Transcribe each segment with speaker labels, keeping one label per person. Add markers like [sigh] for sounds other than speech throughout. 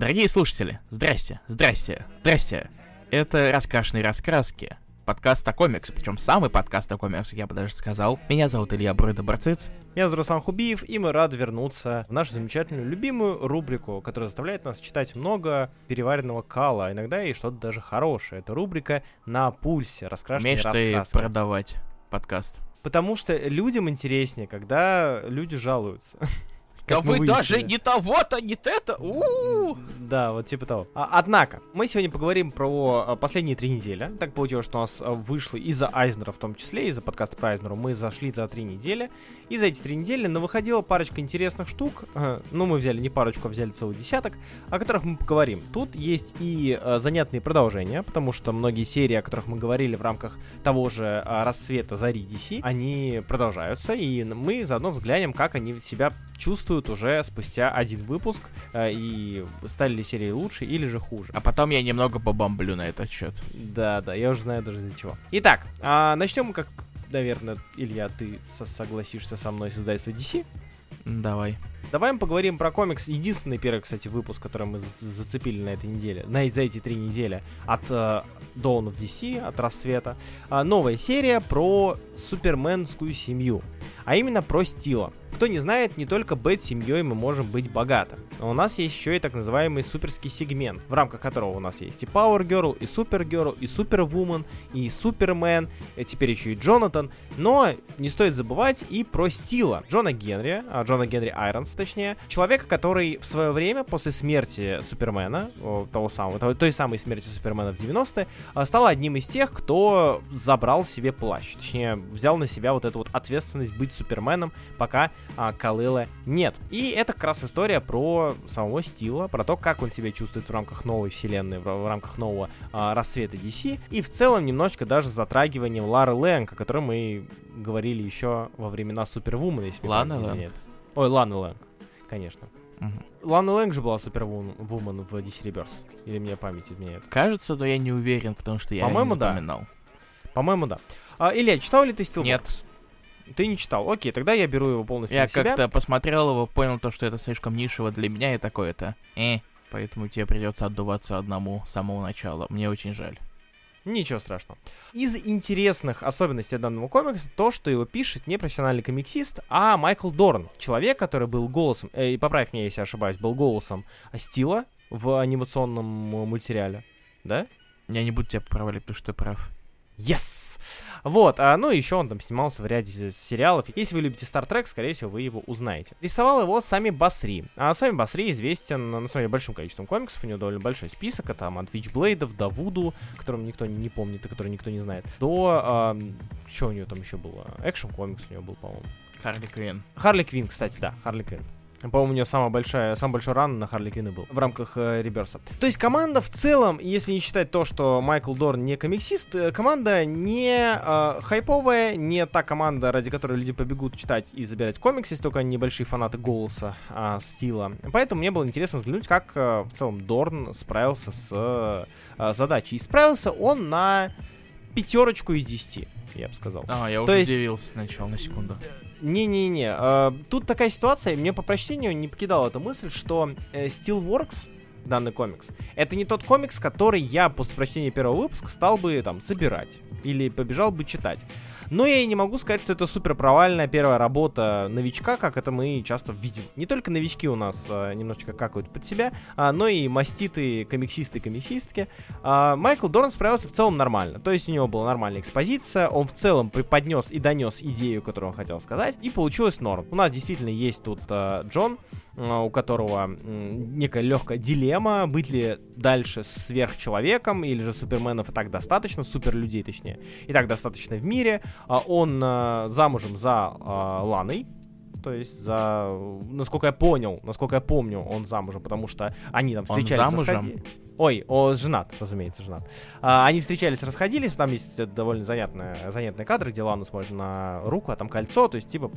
Speaker 1: Дорогие слушатели, здрасте, здрасте, здрасте. Это «Раскрашенные раскраски», подкаст о комиксах, причем самый подкаст о комиксах, я бы даже сказал. Меня зовут Илья Бройда Барциц.
Speaker 2: Я зовут Руслан Хубиев, и мы рады вернуться в нашу замечательную любимую рубрику, которая заставляет нас читать много переваренного кала, а иногда и что-то даже хорошее. Это рубрика «На пульсе», раскрашенные
Speaker 1: Умеешь
Speaker 2: раскраски.
Speaker 1: ты продавать подкаст?
Speaker 2: Потому что людям интереснее, когда люди жалуются. [laughs]
Speaker 1: Да
Speaker 2: Как мы
Speaker 1: вы даже
Speaker 2: выяснили.
Speaker 1: не того-то, не это. у
Speaker 2: Да, вот типа того. А, однако, мы сегодня поговорим про а, последние три недели. Так получилось, что у нас а, вышло из-за Айзнера в том числе, из-за подкаста про Айзнера мы зашли за три недели. И за эти три недели навыходила парочка интересных штук. А, Ну, мы взяли не парочку, а взяли целый десяток, о которых мы поговорим. Тут есть и а, занятные продолжения, потому что многие серии, о которых мы говорили в рамках того же рассвета Зари DC, они продолжаются, и мы заодно взглянем, как они себя чувствуют уже спустя один выпуск, э, и стали ли серии лучше или же хуже.
Speaker 1: А потом я немного побомблю на этот счет.
Speaker 2: Да, да, я уже знаю даже из-за чего. Итак, а, начнем как, наверное, Илья, ты со- согласишься со мной с издательством DC.
Speaker 1: Давай.
Speaker 2: Давай мы поговорим про комикс. Единственный первый, кстати, выпуск, который мы за- зацепили на этой неделе, на, за эти три недели, от э, Dawn of DC, от Рассвета. А, новая серия про суперменскую семью, а именно про Стила. Кто не знает, не только Бэт-семьей мы можем быть богаты. Но у нас есть еще и так называемый суперский сегмент, в рамках которого у нас есть и Power Girl, и Super Girl, и Superwoman, и Супермен, и теперь еще и Джонатан. Но не стоит забывать и про Стила. Джона Генри, а, Джона Генри Айронс, точнее, человека, который в свое время, после смерти Супермена, того самого, той, той самой смерти Супермена в 90-е, а, стал одним из тех, кто забрал себе плащ. Точнее, взял на себя вот эту вот ответственность быть Суперменом, пока а, Калыла нет. И это как раз история про самого Стила, про то, как он себя чувствует в рамках новой вселенной, в, в рамках нового а, рассвета DC, и в целом немножечко даже с затрагиванием Лары Лэнг, о которой мы говорили еще во времена Супервумен, если не
Speaker 1: Лэнг?
Speaker 2: изменяет. Ой, Ланы Лэнг, конечно.
Speaker 1: Мгм.
Speaker 2: Лана Лэнг же была Супервумен в DC Rebirth. Или мне память изменяет?
Speaker 1: Кажется, но я не уверен, потому что я
Speaker 2: По-моему,
Speaker 1: не
Speaker 2: да.
Speaker 1: запоминал.
Speaker 2: По-моему, да. А, Илья, читал ли ты Steelbox?
Speaker 1: Нет.
Speaker 2: Ты не читал. Окей, тогда я беру его полностью
Speaker 1: Я как-то посмотрел его, понял то, что это слишком нишево для меня, и такое-то. Э. Поэтому тебе придется отдуваться одному с самого начала. Мне очень жаль.
Speaker 2: Ничего страшного. Из интересных особенностей данного комикса то, что его пишет не профессиональный комиксист, а Майкл Дорн. Человек, который был голосом, э, поправь меня, если я ошибаюсь, был голосом Стила в анимационном э, мультсериале. Да?
Speaker 1: Я не буду тебя поправлять, потому что ты прав.
Speaker 2: Yes! Вот, а, ну еще он там снимался в ряде сериалов. Если вы любите Star Trek, скорее всего, вы его узнаете. Рисовал его Сами Басри. А Сами Басри известен, на самом деле, большим количеством комиксов. У него довольно большой список. Это там от Вичблейдов до Вуду, которым никто не помнит и который никто не знает, до... что у него там еще было? Экшн комикс у него был, по-моему.
Speaker 1: Харли Квинн.
Speaker 2: Харли Квин, кстати, да, Харли Квин. По-моему, у нее самая большая, самый большой ран на Харли Квинн был в рамках э, Реберса. То есть команда в целом, если не считать то, что Майкл Дорн не комиксист, э, команда не э, хайповая, не та команда, ради которой люди побегут читать и забирать комиксы, если только они небольшие фанаты голоса, а, стила. Поэтому мне было интересно взглянуть, как э, в целом Дорн справился с э, э, задачей. И справился он на пятерочку из десяти, я бы сказал.
Speaker 1: А, я
Speaker 2: То
Speaker 1: уже
Speaker 2: есть-
Speaker 1: удивился сначала, на секунду.
Speaker 2: Не-не-не, э, тут такая ситуация, мне по прочтению не покидала эта мысль, что э, Steelworks, данный комикс, это не тот комикс, который я после прочтения первого выпуска стал бы там собирать или побежал бы читать. Но я и не могу сказать, что это супер провальная первая работа новичка, как это мы часто видим. Не только новички у нас э, немножечко какают под себя, а, но и маститы, комиксисты и комиксистки. А, Майкл Дорн справился в целом нормально. То есть у него была нормальная экспозиция, он в целом преподнес и донес идею, которую он хотел сказать, и получилось норм. У нас действительно есть тут э, Джон, э, у которого некая легкая дилемма, быть ли дальше сверхчеловеком, или же суперменов и так достаточно, суперлюдей точнее, и так достаточно в мире. А он э, замужем за э, Ланой, то есть за, насколько я понял, насколько я помню, он замужем, потому что они там
Speaker 1: Он
Speaker 2: встречались.
Speaker 1: замужем?
Speaker 2: расходи- Ой, о, женат, разумеется, женат. А, они встречались, расходились, там есть довольно занятная, занятный кадр, где Лана смотрит на руку, а там кольцо, то есть, типа,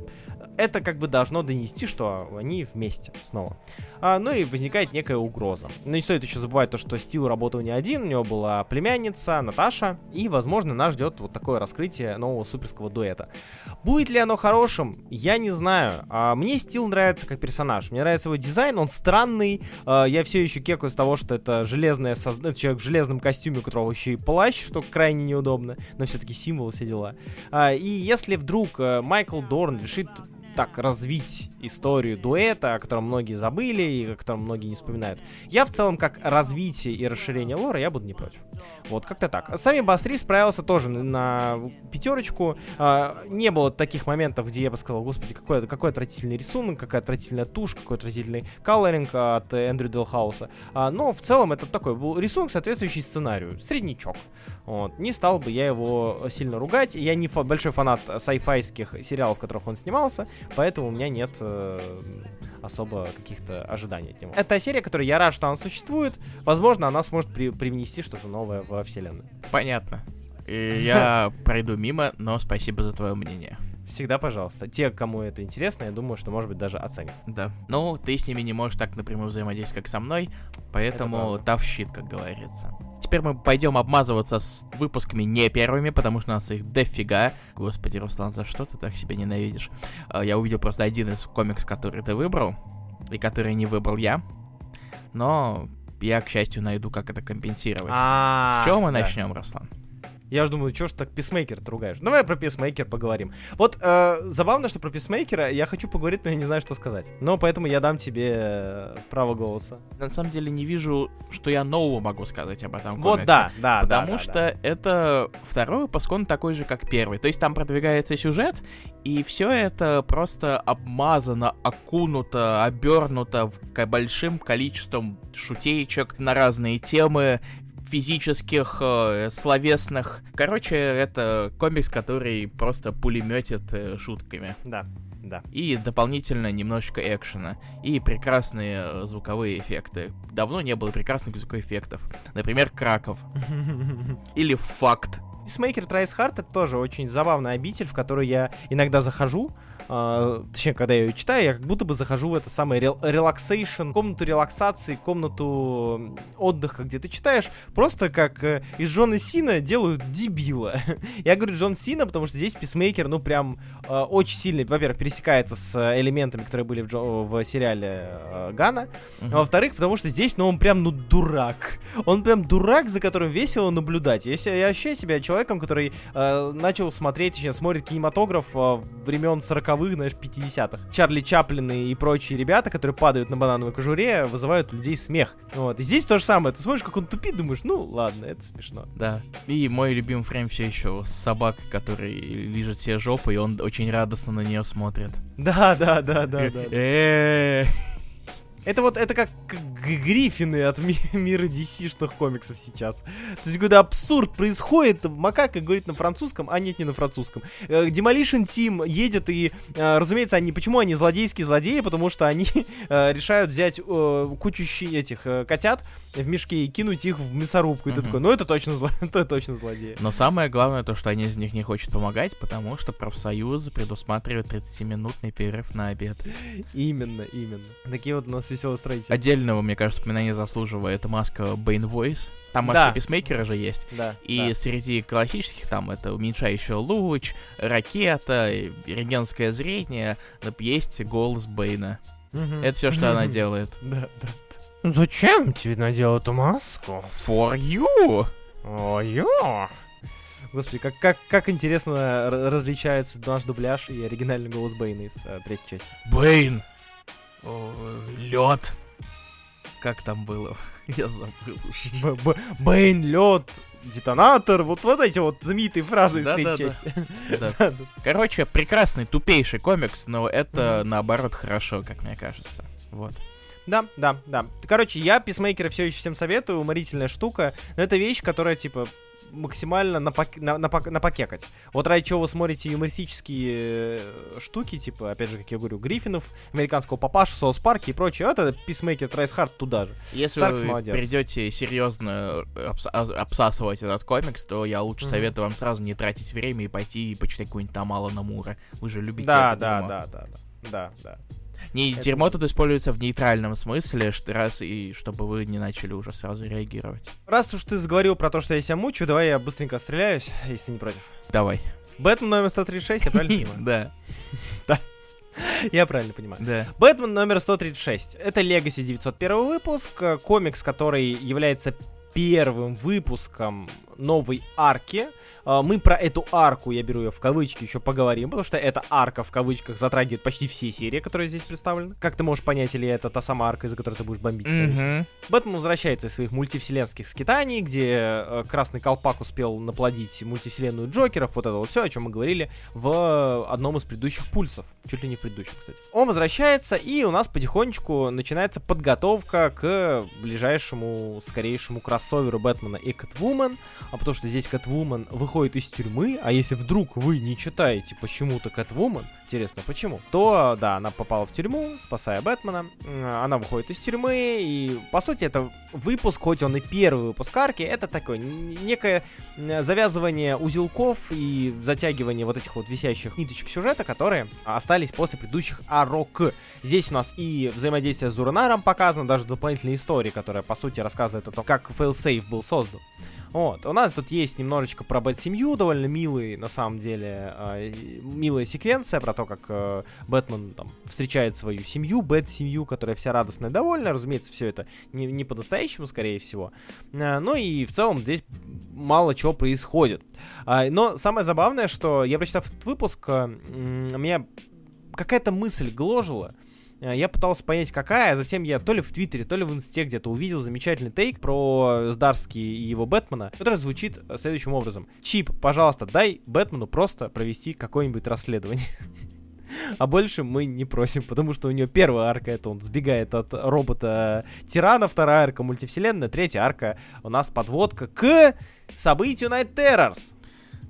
Speaker 2: это как бы должно донести, что они вместе снова. А, ну и возникает некая угроза. Но не стоит еще забывать то, что Стив работал не один, у него была племянница Наташа, и, возможно, нас ждет вот такое раскрытие нового суперского дуэта. Будет ли оно хорошим, я не знаю. А, мне Стил нравится как персонаж, мне нравится его дизайн, он странный, а, я все еще кекаю с того, что это железное создание, человек в железном костюме, у которого еще и плащ, что крайне неудобно, но все-таки символ, все дела. А, и если вдруг э, Майкл Дорн решит так развить историю дуэта, о котором многие забыли и о котором многие не вспоминают. Я в целом как развитие и расширение лора я буду не против. Вот, как-то так. Сами Басри справился тоже на пятерочку. А, не было таких моментов, где я бы сказал, господи, какой, какой отвратительный рисунок, какая отвратительная тушь, какой отвратительный колоринг от Эндрю Делхауса. А, но в целом это такой был рисунок, соответствующий сценарию. Среднячок. Вот. Не стал бы я его сильно ругать. Я не фа- большой фанат сайфайских сериалов, в которых он снимался, поэтому у меня нет э, особо каких-то ожиданий от него. Это серия, которая я рад, что она существует. Возможно, она сможет при- привнести что-то новое во вселенную.
Speaker 1: Понятно. И я [laughs] пройду мимо, но спасибо за твое мнение.
Speaker 2: Всегда, пожалуйста. Те, кому это интересно, я думаю, что, может быть, даже оценят.
Speaker 1: Да. Ну, ты с ними не можешь так напрямую взаимодействовать, как со мной, поэтому shit, как говорится. Теперь мы пойдем обмазываться с выпусками не первыми, потому что у нас их дофига. Господи, Руслан, за что ты так себя ненавидишь? А, Я увидел просто один из комикс, который ты выбрал, и который не выбрал я. Но я, к счастью, найду, как это компенсировать.
Speaker 2: А,
Speaker 1: С чего мы начнем, Руслан?
Speaker 2: Я же думаю, что ж так писмейкер ругаешь? Давай про писмейкер поговорим. Вот э, забавно, что про писмейкера я хочу поговорить, но я не знаю, что сказать. Но поэтому я дам тебе э, право голоса.
Speaker 1: На самом деле не вижу, что я нового могу сказать об этом
Speaker 2: Вот
Speaker 1: комиксе.
Speaker 2: да, да,
Speaker 1: Потому
Speaker 2: да,
Speaker 1: что
Speaker 2: да.
Speaker 1: это второй выпуск, он такой же, как первый. То есть там продвигается сюжет, и все это просто обмазано, окунуто, обернуто в большим количеством шутеечек на разные темы, физических, э, словесных. Короче, это комикс, который просто пулеметит э, шутками.
Speaker 2: Да, да.
Speaker 1: И дополнительно немножечко экшена. И прекрасные э, звуковые эффекты. Давно не было прекрасных звуковых эффектов. Например, Краков. [laughs] Или Факт.
Speaker 2: Peacemaker Tries Hard это тоже очень забавная обитель, в которую я иногда захожу. А, точнее, когда я ее читаю, я как будто бы захожу в это самое rel- relaxation, комнату релаксации, комнату отдыха, где ты читаешь, просто как э, из Джона Сина делают дебила. [laughs] я говорю Джон Сина, потому что здесь Peacemaker, ну, прям э, очень сильно, во-первых, пересекается с э, элементами, которые были в, Джо- в сериале э, Гана, а во-вторых, потому что здесь, ну, он прям, ну, дурак. Он прям дурак, за которым весело наблюдать. Я, се- я ощущаю себя человеком, который э, начал смотреть, точнее, смотрит кинематограф э, времен 40-х, знаешь, 50-х. Чарли Чаплины и прочие ребята, которые падают на банановой кожуре, вызывают у людей смех. Вот. И здесь то же самое. Ты смотришь, как он тупит, думаешь, ну, ладно, это смешно.
Speaker 1: Да. И мой любимый фрейм все еще с собакой, который лежит себе жопой, и он очень радостно на нее смотрит.
Speaker 2: Да, да, да, да, да. Это вот, это как гриффины от ми- мира DC-шных комиксов сейчас. То есть, когда абсурд происходит, макака говорит на французском, а нет, не на французском. Э, Demolition Team едет и, э, разумеется, они, почему они злодейские злодеи? Потому что они [laughs] э, решают взять э, кучу этих э, котят в мешке и кинуть их в мясорубку. И ты
Speaker 1: Мгм.
Speaker 2: такой, ну это точно, зло... [laughs] это точно злодеи.
Speaker 1: Но самое главное то, что они из них не хочет помогать, потому что профсоюз предусматривает 30-минутный перерыв на обед.
Speaker 2: Именно, именно. Такие вот у нас веселые строители.
Speaker 1: Отдельного, мне кажется, упоминания заслуживает маска Бэйн Voice. Там маска
Speaker 2: Да.
Speaker 1: писмейкера же есть.
Speaker 2: Да,
Speaker 1: И
Speaker 2: да.
Speaker 1: среди классических там это уменьшающий луч, ракета, рентгенское зрение, но есть голос Бэйна.
Speaker 2: Мгм.
Speaker 1: Это все, что она делает. [laughs]
Speaker 2: Да, да. Зачем тебе надел эту маску?
Speaker 1: For you!
Speaker 2: Ой-ё! Господи, как, как, как интересно различается наш дубляж и оригинальный голос Бэйна из э, третьей части.
Speaker 1: Бэйн! Лед! Как там было? [laughs] Я забыл уже.
Speaker 2: Бэйн, лед, детонатор, вот, вот эти вот знаменитые фразы из
Speaker 1: Да-да-да.
Speaker 2: третьей части. [laughs]
Speaker 1: Да.
Speaker 2: Да-да.
Speaker 1: Короче, прекрасный, тупейший комикс, но это наоборот хорошо, как мне кажется. Вот.
Speaker 2: Да, да, да. Короче, я писмейкера все еще всем советую, уморительная штука. Но это вещь, которая, типа, максимально напок- на- напок- напокекать. Вот ради чего вы смотрите юмористические э, штуки, типа, опять же, как я говорю, Гриффинов, американского папашу, Соус Парки и прочее, это Писмейкер Трайсхард туда же.
Speaker 1: Если
Speaker 2: Старкс
Speaker 1: вы
Speaker 2: молодец.
Speaker 1: придете серьезно обс- а- обсасывать этот комикс, то я лучше
Speaker 2: Мгм.
Speaker 1: советую вам сразу не тратить время и пойти и почитать какую-нибудь там Алана Мура. Вы же любите
Speaker 2: Да,
Speaker 1: это
Speaker 2: да, да, да, да, да, да.
Speaker 1: Не,
Speaker 2: Это-
Speaker 1: дерьмо тут используется в нейтральном смысле, что раз и чтобы вы не начали уже сразу реагировать.
Speaker 2: Раз уж ты заговорил про то, что я себя мучаю, давай я быстренько стреляюсь, если не против.
Speaker 1: Давай.
Speaker 2: Бэтмен номер 136, я правильно [laughs] понимаю? [laughs]
Speaker 1: Да,
Speaker 2: Я правильно понимаю.
Speaker 1: да.
Speaker 2: Бэтмен номер 136. Это Legacy 901 выпуск, э, комикс, который является первым выпуском новой арки. А, Мы про эту арку, я беру ее в кавычки, еще поговорим, потому что эта арка в кавычках затрагивает почти все серии, которые здесь представлены. Как ты можешь понять, или это та самая арка, из-за которой ты будешь бомбить?
Speaker 1: Мгм.
Speaker 2: Бэтмен возвращается из своих мультивселенских скитаний, где э, Красный Колпак успел наплодить мультивселенную Джокеров, вот это вот все, о чем мы говорили в одном из предыдущих пульсов. Чуть ли не в предыдущем, кстати. Он возвращается, и у нас потихонечку начинается подготовка к ближайшему, скорейшему кроссоверу Бэтмена и Кэтвумен, а потому что здесь Кэтвумен выходит из тюрьмы, а если вдруг вы не читаете почему-то Кэтвумен, интересно почему, то, да, она попала в тюрьму, спасая Бэтмена, она выходит из тюрьмы, и, по сути, это выпуск, хоть он и первый выпуск арки, это такое некое завязывание узелков и затягивание вот этих вот висящих ниточек сюжета, которые остались после предыдущих арок. Здесь у нас и взаимодействие с Зурнаром показано, даже дополнительная история, которая, по сути, рассказывает о том, как Failsafe был создан. Вот, у нас тут есть немножечко про Бэт-семью, довольно милый, на самом деле, э, милая секвенция про то, как э, Бэтмен там встречает свою семью, Бэт-семью, которая вся радостная и довольная. Разумеется, все это не, не по-настоящему, скорее всего. Э, ну и в целом здесь мало чего происходит. А, но самое забавное, что я прочитав этот выпуск, э, меня какая-то мысль гложила. Э, Я пытался понять, какая, а затем я то ли в Твиттере, то ли в Инсте где-то увидел замечательный тейк про Здарски и его Бэтмена, который звучит э, следующим образом. Чип, пожалуйста, дай Бэтмену просто провести какое-нибудь расследование. [laughs] А больше мы не просим, потому что у него первая арка это он сбегает от робота Тирана, вторая арка мультивселенная, третья арка у нас подводка к событию Night Terrors.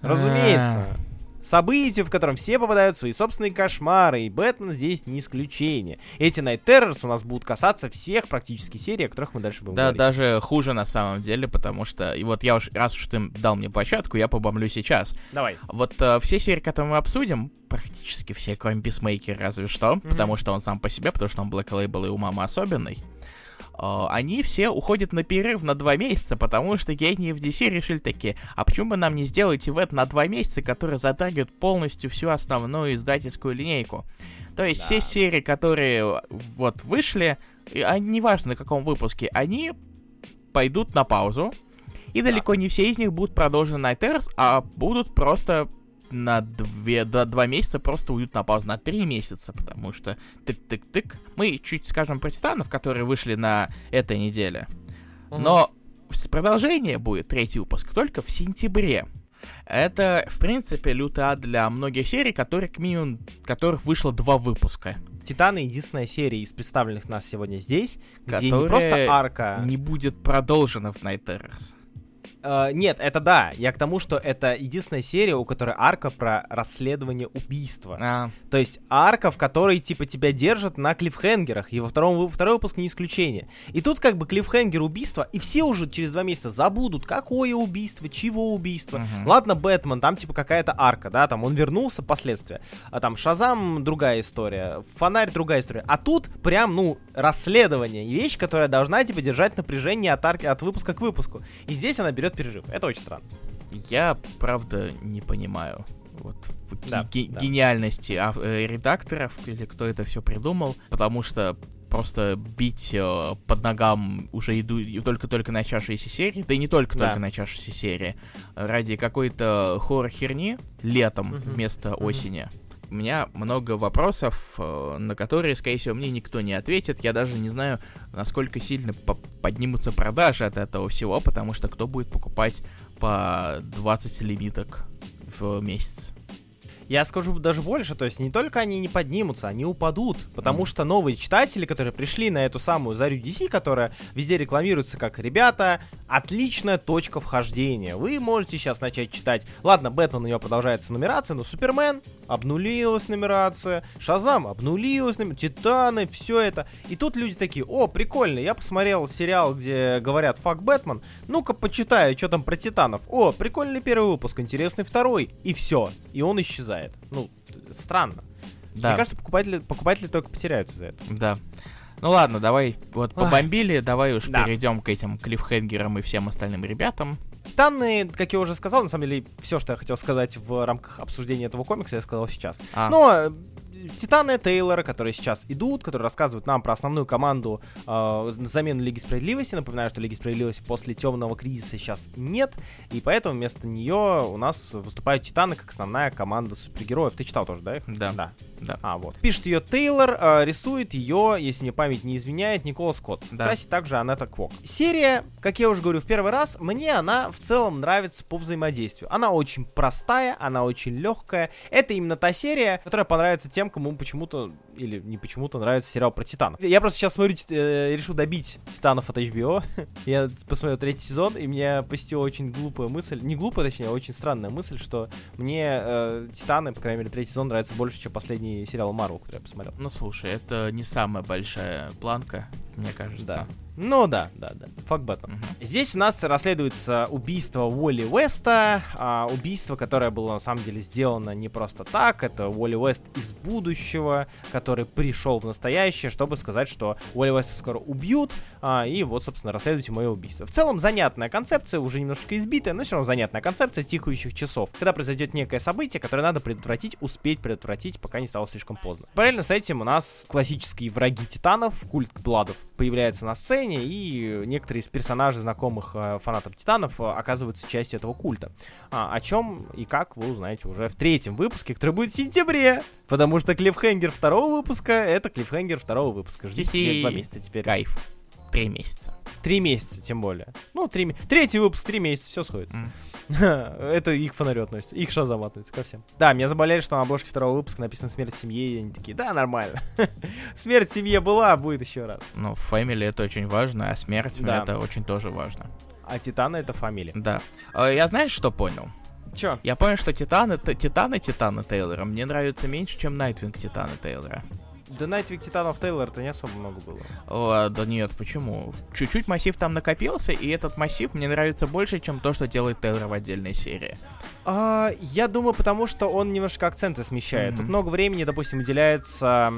Speaker 2: Разумеется. Событию, в котором все попадают в свои собственные кошмары, и Бэтмен здесь не исключение. Эти Night Terrors у нас будут касаться всех практически серий, о которых мы дальше будем
Speaker 1: Да,
Speaker 2: говорить.
Speaker 1: даже хуже на самом деле, потому что, и вот я уж, раз уж ты дал мне площадку, я побомлю сейчас.
Speaker 2: Давай.
Speaker 1: Вот э, все серии, которые мы обсудим, практически все, кроме Писмейкера, разве что, потому что он сам по себе, потому что он Black Label и у мамы особенный, они все уходят на перерыв на два месяца, потому что гении в DC решили такие, а почему бы нам не сделать ивент на два месяца, который затрагивает полностью всю основную издательскую линейку? То есть
Speaker 2: Да.
Speaker 1: все серии, которые вот вышли, а, неважно на каком выпуске, они пойдут на паузу, и далеко не все из них будут продолжены на Terrace, а будут просто на две, до два месяца просто уйдут на паузу на три месяца, потому что тык-тык-тык. Мы чуть скажем про Титанов, которые вышли на этой неделе. Но с- продолжение будет, третий выпуск, только в сентябре. Это, в принципе, лютый ад для многих серий, которые, к минимум, которых вышло два выпуска.
Speaker 2: Титаны единственная серия из представленных нас сегодня здесь, где не просто арка.
Speaker 1: Не будет продолжена в Night Terrors.
Speaker 2: Э, нет, это да. Я к тому, что это единственная серия, у которой арка про расследование убийства.
Speaker 1: А,
Speaker 2: То есть арка, в которой типа тебя держат на клиффхенгерах, и во втором второй выпуск не исключение. И тут как бы клиффхенгер убийства, и все уже через два месяца забудут, какое убийство, чего убийство.
Speaker 1: Мгм.
Speaker 2: Ладно, Бэтмен, там типа какая-то арка, да, там он вернулся, последствия. А там Шазам другая история, Фонарь другая история. А тут прям, ну, расследование, вещь, которая должна типа держать напряжение от арки, от выпуска к выпуску. И здесь она берет перерыв. Это очень странно.
Speaker 1: Я, правда, не понимаю вот
Speaker 2: Да,
Speaker 1: ге-
Speaker 2: да.
Speaker 1: гениальности ав- э, редакторов или кто это все придумал, потому что просто бить э, под ногам уже иду только-только начавшиеся серии, да и не только
Speaker 2: Да.
Speaker 1: начавшиеся серии, ради какой-то хоррор-херни летом
Speaker 2: Мгм.
Speaker 1: вместо
Speaker 2: Мгм.
Speaker 1: осени. У меня много вопросов, э, на которые, скорее всего, мне никто не ответит. Я даже не знаю, насколько сильно по- поднимутся продажи от этого всего, потому что кто будет покупать по 20 лимиток в месяц.
Speaker 2: Я скажу даже больше, то есть не только они не поднимутся, они упадут, потому что новые читатели, которые пришли на эту самую зарю DC, которая везде рекламируется как «Ребята, отличная точка вхождения, вы можете сейчас начать читать». Ладно, Бэтмен у него продолжается нумерация, но Супермен обнулилась нумерация, Шазам обнулилась нумерация, Титаны, все это. И тут люди такие, о, прикольно, я посмотрел сериал, где говорят «Фак Бэтмен», ну-ка почитаю, что там про Титанов. О, прикольный первый выпуск, интересный второй, и все, и он исчезает. Ну, странно.
Speaker 1: Да.
Speaker 2: Мне кажется, покупатели, покупатели только потеряются за это.
Speaker 1: Да. Ну ладно, давай, вот побомбили, давай уж
Speaker 2: Да.
Speaker 1: перейдем к этим клиффхенгерам и всем остальным ребятам.
Speaker 2: Титаны, как я уже сказал, на самом деле, все, что я хотел сказать в рамках обсуждения этого комикса, я сказал сейчас.
Speaker 1: А,
Speaker 2: Но Титаны Тейлора, которые сейчас идут, которые рассказывают нам про основную команду э, замену Лиги Справедливости. Напоминаю, что Лиги Справедливости после темного кризиса сейчас нет, и поэтому вместо нее у нас выступают Титаны как основная команда супергероев. Ты читал тоже, да? их?
Speaker 1: Да.
Speaker 2: Да.
Speaker 1: Да.
Speaker 2: А, вот. Пишет ее Тейлор, э, рисует ее, если мне память не изменяет, Никола Скотт.
Speaker 1: Да.
Speaker 2: Красит также Анетта Квок. Серия, как я уже говорю в первый раз, мне она в целом нравится по взаимодействию. Она очень простая, она очень легкая. Это именно та серия, которая понравится тем, кому почему-то, или не почему-то нравится сериал про Титанов. Я просто сейчас смотрю, э, решил добить Титанов от HBO. [laughs] я посмотрел третий сезон, и меня посетила очень глупая мысль, не глупая, точнее, а очень странная мысль, что мне э, Титаны, по крайней мере, третий сезон нравится больше, чем последний сериал Марвел, который я посмотрел.
Speaker 1: Ну слушай, это не самая большая планка, мне кажется.
Speaker 2: Да. Ну да, да, да. Фак Бэтмен. Здесь у нас расследуется убийство Уолли Уэста, а, убийство, которое было на самом деле сделано не просто так. Это Уолли Уэст из будущего, который пришел в настоящее, чтобы сказать, что Уолли Уэста скоро убьют, а, и вот, собственно, расследуйте мое убийство. В целом, занятная концепция, уже немножко избитая, но все равно занятная концепция тикающих часов. Когда произойдет некое событие, которое надо предотвратить, успеть предотвратить, пока не стало слишком поздно. Параллельно с этим у нас классические враги титанов, культ Бладов, появляется на сцене, и некоторые из персонажей, знакомых э, фанатам Титанов, э, оказываются частью этого культа. А, о чем и как вы узнаете уже в третьем выпуске, который будет в сентябре. Потому что клиффхенгер второго выпуска — это клиффхенгер второго выпуска. Ждите два месяца теперь.
Speaker 1: Кайф. Три месяца.
Speaker 2: Три месяца, тем более. Ну, три Третий выпуск, три месяца, все сходится.
Speaker 1: М. [laughs]
Speaker 2: Это их фонарю относится, их шазам относится ко всем. Да, меня забавляли, что на обложке второго выпуска написано «Смерть семьи», и они такие, да, нормально. [laughs] Смерть семье была, будет еще раз.
Speaker 1: Ну, фэмили это очень важно, а смерть
Speaker 2: Да.
Speaker 1: это очень тоже важно.
Speaker 2: А Титаны — это фамилия.
Speaker 1: Да. А, Я знаешь, что понял?
Speaker 2: Чё?
Speaker 1: Я понял, что Титаны, Титаны Титана Тейлора мне нравятся меньше, чем Найтвинг Титана Тейлора.
Speaker 2: Да Найтвик Титанов Тейлор-то не особо много было.
Speaker 1: О, да нет, почему? Чуть-чуть массив там накопился, и этот массив мне нравится больше, чем то, что делает Тейлор в отдельной серии.
Speaker 2: А, я думаю, потому что он немножко акценты смещает.
Speaker 1: Мгм.
Speaker 2: Тут много времени, допустим, уделяется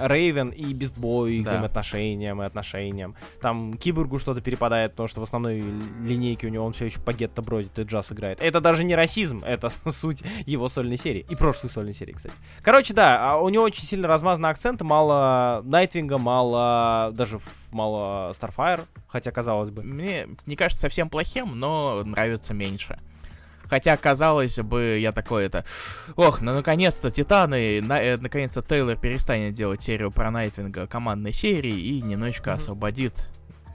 Speaker 2: Рейвен и Бестбою, их
Speaker 1: Да.
Speaker 2: взаимоотношениям и отношениям. Там Киборгу что-то перепадает, потому что в основной линейке у него он все еще по гетто бродит и джаз играет. Это даже не расизм, [laughs] это [laughs] суть его сольной серии. И прошлой сольной серии, кстати. Короче, да, а у него очень сильно размазаны акценты, мало Найтвинга, мало даже мало Старфайр, хотя казалось бы.
Speaker 1: Мне не кажется совсем плохим, но нравится меньше. Хотя, казалось бы, я такой это... Ох, ну наконец-то Титаны, на- э, наконец-то Тейлор перестанет делать серию про Найтвинга командной серии и немножечко
Speaker 2: Мгм.
Speaker 1: освободит.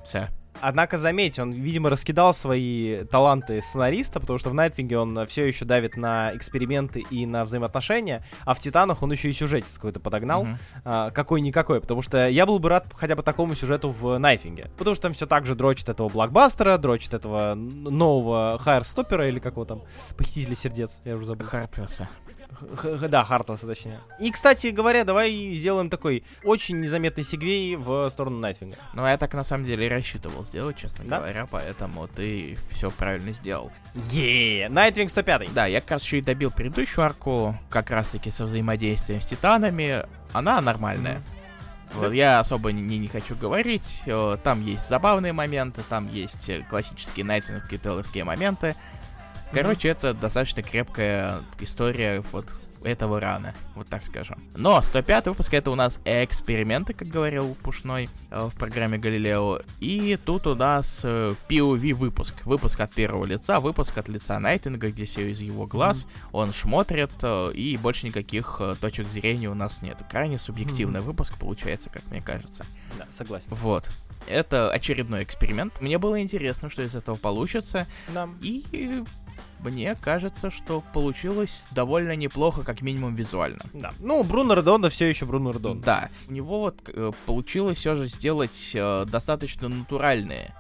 Speaker 1: Все.
Speaker 2: Однако, заметь, он, видимо, раскидал свои таланты сценариста, потому что в Найтвинге он все еще давит на эксперименты и на взаимоотношения, а в Титанах он еще и сюжетец какой-то подогнал, а, какой-никакой, потому что я был бы рад хотя бы такому сюжету в Найтвинге, потому что там все так же дрочит этого блокбастера, дрочит этого нового хайрстопера или как его там, похитителя сердец, я уже забыл.
Speaker 1: Хартерса.
Speaker 2: Х- Да, Хартлеса, точнее. И, кстати говоря, давай сделаем такой очень незаметный segue в сторону Найтвинга.
Speaker 1: Ну, я так на самом деле и рассчитывал сделать, честно
Speaker 2: Да?
Speaker 1: говоря, поэтому ты все правильно сделал.
Speaker 2: Е, Найтвинг 105.
Speaker 1: Да, я как раз еще и добил предыдущую арку, как раз-таки со взаимодействием с титанами. Она нормальная. Вот, я особо не, не хочу говорить. э, Там есть забавные моменты, там есть э, классические найтвинговские тейлорские моменты. Короче, это достаточно крепкая история вот этого рана, вот так скажем. Но 105 выпуск это у нас эксперименты, как говорил Пушной э, в программе Галилео. И тут у нас э, POV выпуск. Выпуск от первого лица, выпуск от лица Найтинга, где все из его глаз. Он смотрит, э, и больше никаких э, точек зрения у нас нет. Крайне субъективный выпуск получается, как мне кажется.
Speaker 2: Да, согласен.
Speaker 1: Вот. Это очередной эксперимент. Мне было интересно, что из этого получится.
Speaker 2: Да.
Speaker 1: И э, мне кажется, что получилось довольно неплохо, как минимум визуально.
Speaker 2: Да. Ну, Бруно Редонда все еще Бруно Редонда.
Speaker 1: Да. У него вот э, получилось все же сделать э, достаточно натуральные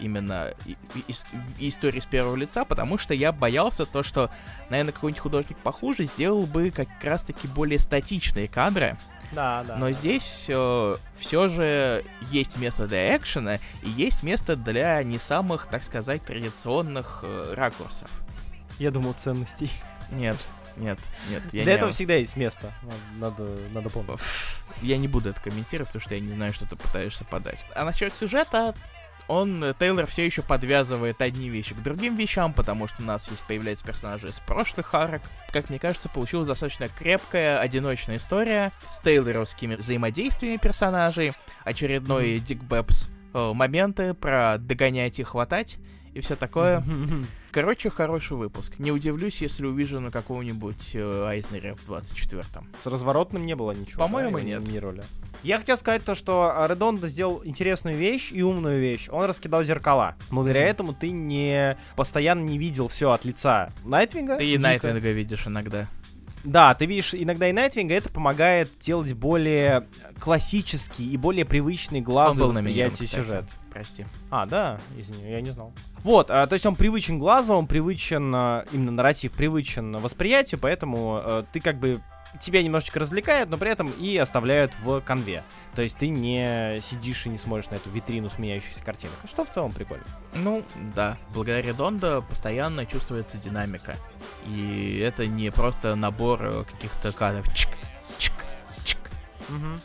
Speaker 1: именно и, и, истории с первого лица, потому что я боялся то, что, наверное, какой-нибудь художник похуже сделал бы как раз-таки более статичные кадры.
Speaker 2: Да, да.
Speaker 1: Но
Speaker 2: да.
Speaker 1: здесь э, все же есть место для экшена и есть место для не самых, так сказать, традиционных э, ракурсов.
Speaker 2: Я думал, ценностей.
Speaker 1: Нет, нет, нет.
Speaker 2: Я Для не... этого всегда есть место. Надо, надо помнить.
Speaker 1: Я не буду это комментировать, потому что я не знаю, что ты пытаешься подать. А насчет сюжета, он, э, Тейлор все еще подвязывает одни вещи к другим вещам, потому что у нас есть появляются персонажи из прошлых арок. Как мне кажется, получилась достаточно крепкая, одиночная история с тейлоровскими взаимодействиями персонажей, очередной. Дик Бэбс э, моменты про догонять и хватать и все такое. [laughs] Короче, хороший выпуск. Не удивлюсь, если увижу на какого-нибудь э, Айзнере в 24-м.
Speaker 2: С разворотным не было ничего.
Speaker 1: По-моему, да, нет.
Speaker 2: Не роли. Я хотел сказать то, что Редонда сделал интересную вещь и умную вещь. Он раскидал зеркала. Благодаря этому ты не постоянно не видел все от лица Найтвинга.
Speaker 1: Ты и Найтвинга видишь иногда.
Speaker 2: Да, ты видишь иногда и Найтвинга, это помогает делать более классический и более привычный глазу восприятие сюжет.
Speaker 1: Прости.
Speaker 2: А, да, извини, я не знал. Вот, а, то есть он привычен глазу, он привычен, а, именно нарратив привычен восприятию, поэтому а, ты как бы тебя немножечко развлекают, но при этом и оставляют в конве. То есть ты не сидишь и не смотришь на эту витрину сменяющихся картинок. Что в целом прикольно.
Speaker 1: Ну, да. Благодаря Дондо постоянно чувствуется динамика. И это не просто набор э, каких-то кадров. Чик, чик, чик. Угу.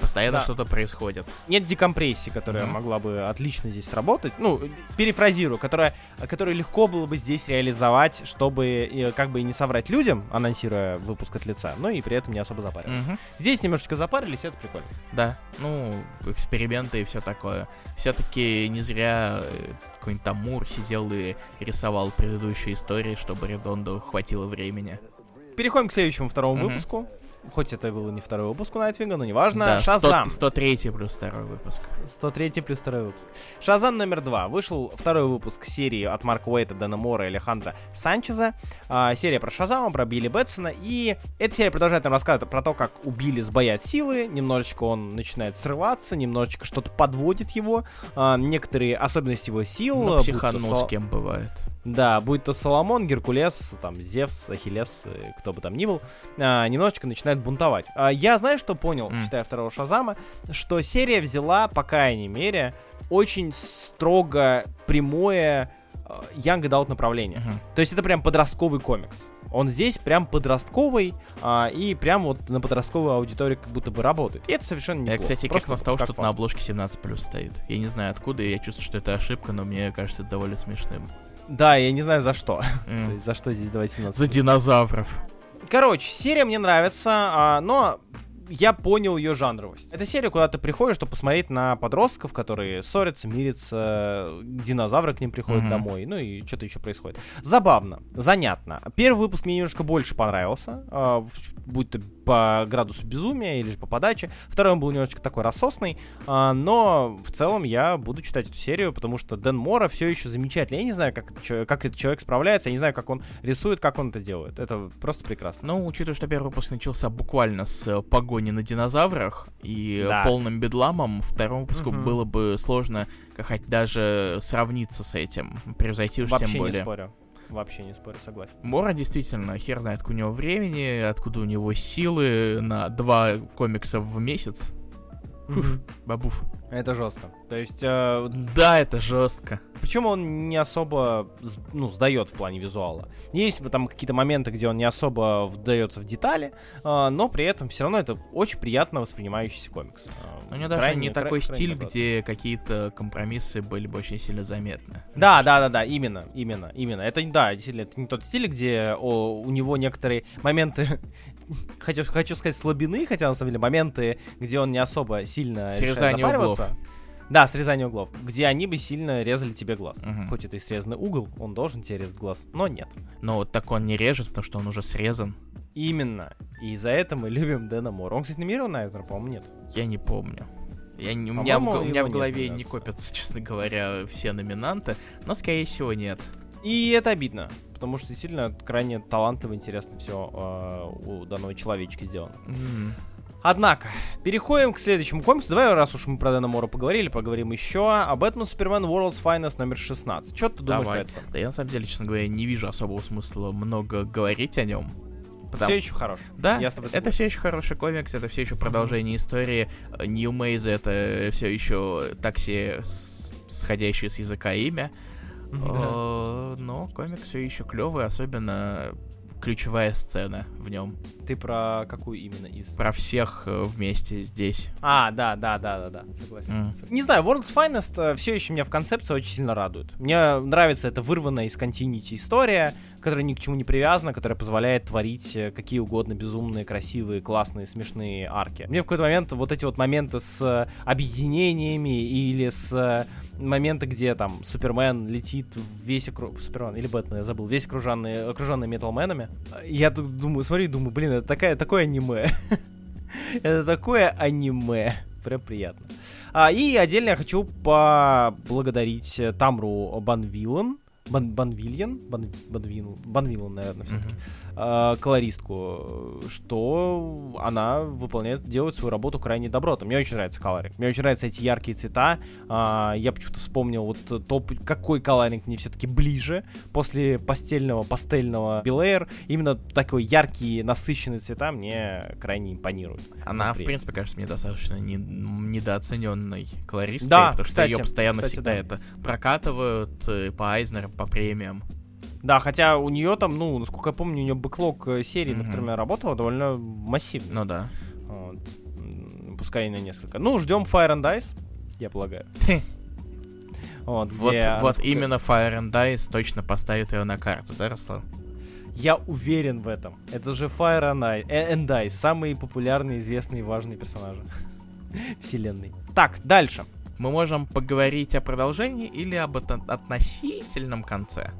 Speaker 1: Постоянно да. что-то происходит.
Speaker 2: Нет декомпрессии, которая mm-hmm. могла бы отлично здесь сработать. Ну, перефразирую, которая, которая легко было бы здесь реализовать, чтобы как бы и не соврать людям, анонсируя выпуск от лица, но и при этом не особо запариваться. Mm-hmm. Здесь немножечко запарились, это прикольно.
Speaker 1: Да, ну, эксперименты и все такое. Все-таки не зря э, какой-нибудь там Мур сидел и рисовал предыдущие истории, чтобы Редонду хватило времени.
Speaker 2: Переходим к следующему второму mm-hmm. выпуску хоть это было не второй выпуск у Найтвинга, но неважно. Да, Шазам.
Speaker 1: 100, 103 плюс второй выпуск.
Speaker 2: 103 плюс второй выпуск. Шазам номер два. Вышел второй выпуск серии от Марка Уэйта, Дэна Мора и Алехандра Санчеза. А, серия про Шазама, про Билли Бэтсона. И эта серия продолжает нам рассказывать про то, как у Билли сбоят силы. Немножечко он начинает срываться, немножечко что-то подводит его. А, некоторые особенности его сил. Ну,
Speaker 1: психанул с кем бывает.
Speaker 2: Да, будь то Соломон, Геркулес, там, Зевс, Ахиллес, э, кто бы там ни был, а, немножечко начинает бунтовать. А, я, знаю, что понял, mm. читая второго Шазама, что серия взяла, по крайней мере, очень строго прямое а, Young Adult направление. Uh-huh. То есть это прям подростковый комикс. Он здесь прям подростковый, а, и прям вот на подростковую аудиторию как будто бы работает. И это совершенно неплохо.
Speaker 1: Я, кстати, кикнул с того, что на обложке 17 плюс стоит. Я не знаю откуда, и я чувствую, что это ошибка, но мне кажется это довольно смешным.
Speaker 2: Да, я не знаю за что. [laughs] Mm. То есть за что здесь 2.17?
Speaker 1: За динозавров.
Speaker 2: Короче, серия мне нравится, а, но я понял ее жанровость. Это серия, куда ты приходишь, чтобы посмотреть на подростков, которые ссорятся, мирятся, динозавры к ним приходят mm-hmm. домой, ну и что-то еще происходит. Забавно, занятно. Первый выпуск мне немножко больше понравился, э, будь то по градусу безумия или же по подаче. Второй он был немножечко такой рассосный, э, но в целом я буду читать эту серию, потому что Дэн Мора все еще замечательный. Я не знаю, как, как этот человек справляется, я не знаю, как он рисует, как он это делает. Это просто прекрасно.
Speaker 1: Ну, учитывая, что первый выпуск начался буквально с погоды погони на динозаврах и да. полным бедламом, второму выпуску угу. было бы сложно как даже сравниться с этим, превзойти уж
Speaker 2: Вообще
Speaker 1: тем более.
Speaker 2: не спорю. Вообще не спорю, согласен.
Speaker 1: Мора действительно, хер знает, откуда у него времени, откуда у него силы на два комикса в месяц. Уф, бабуф.
Speaker 2: Это жестко. То есть... Э,
Speaker 1: да, это жестко.
Speaker 2: Причем он не особо, ну, сдает в плане визуала. Есть там какие-то моменты, где он не особо вдается в детали, э, но при этом все равно это очень приятно воспринимающийся комикс. Э,
Speaker 1: у него даже не такой крайне, стиль, крайне где какие-то компромиссы были бы очень сильно заметны.
Speaker 2: Да, да, да, да, именно, именно, именно. Это, да, действительно, это не тот стиль, где о, у него некоторые моменты [laughs] хочу, хочу сказать слабины, хотя на самом деле моменты, где он не особо сильно
Speaker 1: Срезание углов.
Speaker 2: Да, срезание углов, где они бы сильно резали тебе глаз. Угу. Хоть это и срезанный угол, он должен тебе резать глаз, но нет.
Speaker 1: Но вот так он не режет, потому что он уже срезан.
Speaker 2: Именно. И за это мы любим Дэна Мора. Он, кстати, номинирован на Эйзнер, по-моему, нет.
Speaker 1: Я не помню. Я, у меня, в, у меня в голове не копятся, [laughs] честно говоря, все номинанты, но, скорее всего, нет.
Speaker 2: И это обидно, потому что действительно крайне талантливо, интересно все э, у данного человечка сделано.
Speaker 1: М.
Speaker 2: Однако, переходим к следующему комиксу. Давай, раз уж мы про Дэна Мора поговорили, поговорим еще о Бэтмен Супермен World's Finest номер 16. Что ты думаешь
Speaker 1: Давай.
Speaker 2: по этому?
Speaker 1: Да я на самом деле, честно говоря, не вижу особого смысла много говорить о нем. Потому-
Speaker 2: Все еще хорош.
Speaker 1: Да,
Speaker 2: Я с тобой
Speaker 1: это все еще хороший комикс, это все еще продолжение истории. Нью Мейз это все еще такси, сходящее с языка имя. Но комикс все еще клевый, особенно ключевая сцена в нем.
Speaker 2: Ты про какую именно из?
Speaker 1: Про всех э, вместе здесь.
Speaker 2: А, да, да, да, да, да, согласен.
Speaker 1: М.
Speaker 2: Не знаю, World's Finest все еще меня в концепции очень сильно радует. Мне нравится эта вырванная из континьюти история, которая ни к чему не привязана, которая позволяет творить э, какие угодно безумные, красивые, классные, смешные арки. Мне в какой-то момент вот эти вот моменты с э, объединениями или с э, моменты, где там Супермен летит весь округ... Супермен или Бэтмен, я забыл, весь окруженный, окруженный металменами. Я тут думаю, смотрю думаю, блин, это такая, такое аниме. [laughs] Это такое аниме. Прям приятно. А, и отдельно я хочу поблагодарить Тамру Банвилен. Бан, Банвильен? Бан, Банвил, Банвилен, наверное, все-таки.
Speaker 1: Мгм.
Speaker 2: колористку, что она выполняет, делает свою работу крайне добротно. Мне очень нравится колоринг. Мне очень нравятся эти яркие цвета. А, я почему-то вспомнил вот э, то, п- какой колоринг мне все-таки ближе после постельного, пастельного Белэйр. Именно такой яркие, насыщенные цвета мне крайне импонируют.
Speaker 1: Она, в принципе, кажется, мне достаточно не- недооцененной колористкой,
Speaker 2: Да,
Speaker 1: потому
Speaker 2: кстати,
Speaker 1: что ее постоянно
Speaker 2: кстати,
Speaker 1: всегда
Speaker 2: да.
Speaker 1: это прокатывают э, по Айзнерам, по премиям.
Speaker 2: Да, хотя у нее там, ну, насколько я помню, у нее бэклог э, серий, над
Speaker 1: Мгм.
Speaker 2: которыми она работала, довольно массивный.
Speaker 1: Ну да.
Speaker 2: Вот. Пускай и на несколько. Ну, ждем Fire and Ice, я полагаю. [laughs] Вот,
Speaker 1: Вот,
Speaker 2: где,
Speaker 1: вот
Speaker 2: насколько-
Speaker 1: именно Fire and Ice точно поставит ее на карту, да, Руслан?
Speaker 2: Я уверен в этом. Это же Fire and э, and Ice самые популярные, известные и важные персонажи [laughs] вселенной. Так, дальше.
Speaker 1: Мы можем поговорить о продолжении или об относительном конце.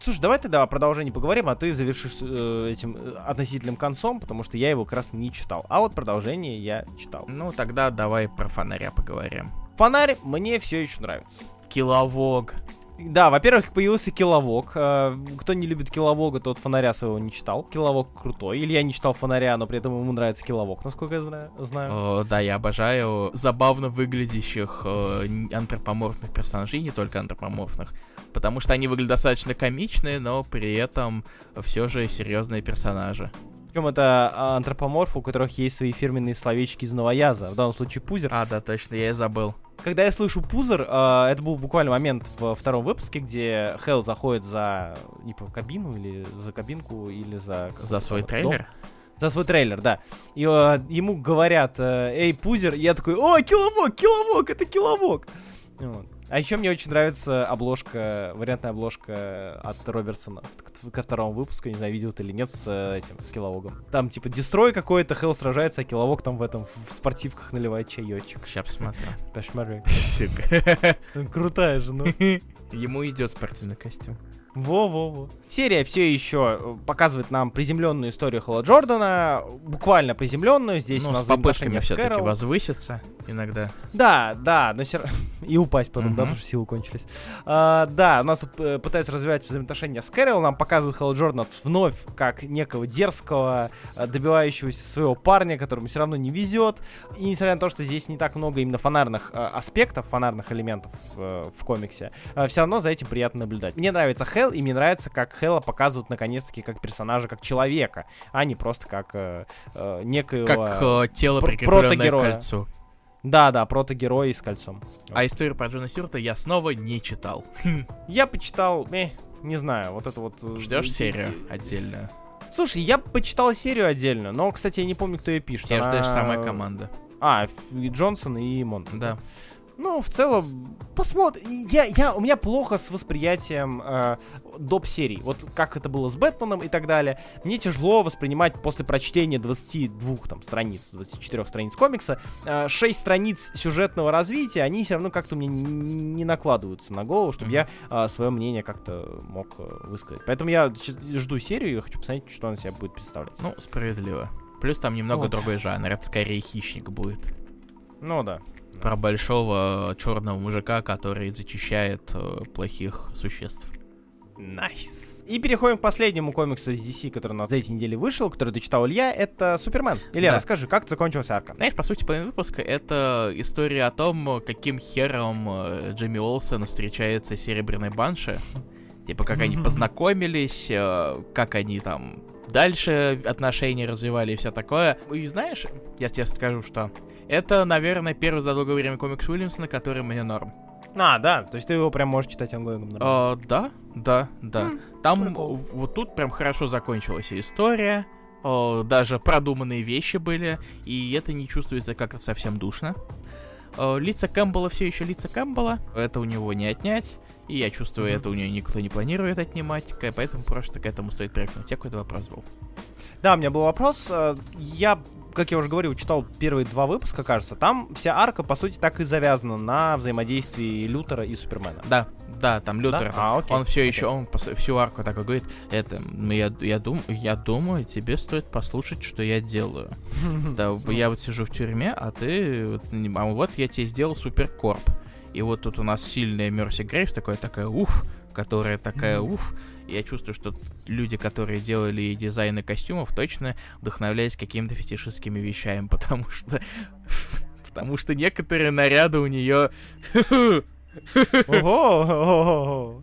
Speaker 2: Слушай, давай тогда о продолжении поговорим, а ты завершишь э, этим э, относительным концом, потому что я его как раз не читал. А вот продолжение я читал.
Speaker 1: Ну, тогда давай про фонаря поговорим.
Speaker 2: Фонарь мне все еще нравится.
Speaker 1: Киловог.
Speaker 2: Да, во-первых, появился Киловок. Э, Кто не любит Киловога, тот фонаря своего не читал. Киловок крутой. Или я не читал фонаря, но при этом ему нравится Киловок, насколько я зна- знаю.
Speaker 1: О, да, я обожаю забавно выглядящих э, антропоморфных персонажей, не только антропоморфных. Потому что они выглядят достаточно комичные, но при этом все же серьезные персонажи.
Speaker 2: Причем это а, антропоморфы, у которых есть свои фирменные словечки из новояза. В данном случае пузер.
Speaker 1: А, да, точно, я и забыл.
Speaker 2: Когда я слышу пузер, э, это был буквально момент в втором выпуске, где Хелл заходит за не помню, кабину или за кабинку или за
Speaker 1: За свой
Speaker 2: дом.
Speaker 1: трейлер.
Speaker 2: За свой трейлер, да. И э, ему говорят, э, эй, пузер, и я такой, о, киловок, киловок, это киловок. Вот. А еще мне очень нравится обложка, вариантная обложка от Робертсона ко второму выпуску, не знаю, видел ты или нет, с э, этим, с киловогом. Там типа дестрой какой-то, Хелл сражается, а киловок там в этом, в спортивках наливает чаечек.
Speaker 1: Сейчас посмотрю.
Speaker 2: Кошмар.
Speaker 1: Сука. [laughs]
Speaker 2: Крутая же, ну. [laughs]
Speaker 1: Ему идет спортивный костюм.
Speaker 2: Во-во-во. Серия все еще э, показывает нам приземленную историю Холла Джордана, буквально приземленную. Здесь у
Speaker 1: Ну,
Speaker 2: нас
Speaker 1: с попытками все-таки
Speaker 2: Кэрол.
Speaker 1: Иногда.
Speaker 2: Да, да, но все [laughs] И упасть потом, да,
Speaker 1: Мгм.
Speaker 2: потому что силы кончились. А, да, у нас тут э, пытаются развивать взаимоотношения с Кэрол. Нам показывают Холла Джордана вновь как некого дерзкого, э, добивающегося своего парня, которому все равно не везет. И несмотря на то, что здесь не так много именно фонарных э, аспектов, фонарных элементов э, в комиксе, все равно за этим приятно наблюдать. Мне нравится Хелл, и мне нравится, как Хэлла показывают наконец-таки как персонажа, как человека, а не просто как э, э, некоего...
Speaker 1: Как э, тело, прикрепленное к кольцу.
Speaker 2: Да, да, протогерой с кольцом.
Speaker 1: А историю про Джона Стюарта я снова не читал. [laughs]
Speaker 2: Я почитал, э, не знаю, вот это вот... э,
Speaker 1: Ждешь серию отдельно?
Speaker 2: Слушай, я почитал серию отдельно, но, кстати, я не помню, кто ее пишет.
Speaker 1: Тебя
Speaker 2: Она-
Speaker 1: ждешь самая команда.
Speaker 2: А, и Джонсон и Монт.
Speaker 1: Да.
Speaker 2: Ну, в целом, посмотрим. Я, я, у меня плохо с восприятием э, доп. серий. Вот как это было с Бэтменом и так далее. Мне тяжело воспринимать после прочтения 22 там, страниц, 24 страниц комикса, э, 6 страниц сюжетного развития, они все равно как-то мне не накладываются на голову, чтобы я свое мнение как-то мог э, высказать. Поэтому я жду серию и хочу посмотреть, что она себя будет представлять.
Speaker 1: Ну, справедливо. Плюс там немного
Speaker 2: Вот.
Speaker 1: другой жанр. Это скорее хищник будет.
Speaker 2: Ну да.
Speaker 1: Про большого черного мужика, который зачищает э, плохих существ.
Speaker 2: Nice. И переходим к последнему комиксу из DC, который у нас за эти недели вышел, который дочитал Илья, это Супермен. Илья,
Speaker 1: Да.
Speaker 2: расскажи, как закончилась арка?
Speaker 1: Знаешь, по сути, половина выпуска — это история о том, каким хером э, Джимми Олсен встречается с Серебряной Банши. Типа, как они познакомились, э, как они там дальше отношения развивали и все такое. И знаешь, я тебе скажу, что это, наверное, первый за долгое время комикс Уильямсона, который мне норм.
Speaker 2: А, да, то есть ты его прям можешь читать онлайном. нормально.
Speaker 1: А, да, да, да.
Speaker 2: М,
Speaker 1: Там
Speaker 2: прикол.
Speaker 1: вот тут прям хорошо закончилась и история. о, даже продуманные вещи были, и это не чувствуется как-то совсем душно. О, лица Кэмпбелла все еще лица Кэмпбелла, это у него не отнять, и я чувствую, это у него никто не планирует отнимать, поэтому просто к этому стоит привыкнуть. У тебя какой-то вопрос был?
Speaker 2: Да, у меня был вопрос. э, Я, как я уже говорил, читал первые два выпуска, кажется. Там вся арка, по сути, так и завязана на взаимодействии Лютера и Супермена.
Speaker 1: Да, да, там Лютер,
Speaker 2: Да? А, окей,
Speaker 1: он все
Speaker 2: окей.
Speaker 1: еще, он всю арку так и говорит, это, ну, я, я, дум, я думаю, тебе стоит послушать, что я делаю. Да, [laughs] я вот сижу в тюрьме, а ты... А вот я тебе сделал суперкорп. И вот тут у нас сильная Мерси Грейвс, такая, такая уф, которая такая уф. Я чувствую, что люди, которые делали дизайны костюмов, точно вдохновлялись какими-то фетишистскими вещами, [laughs] потому что... Потому что некоторые наряды у нее... [laughs]
Speaker 2: Ого!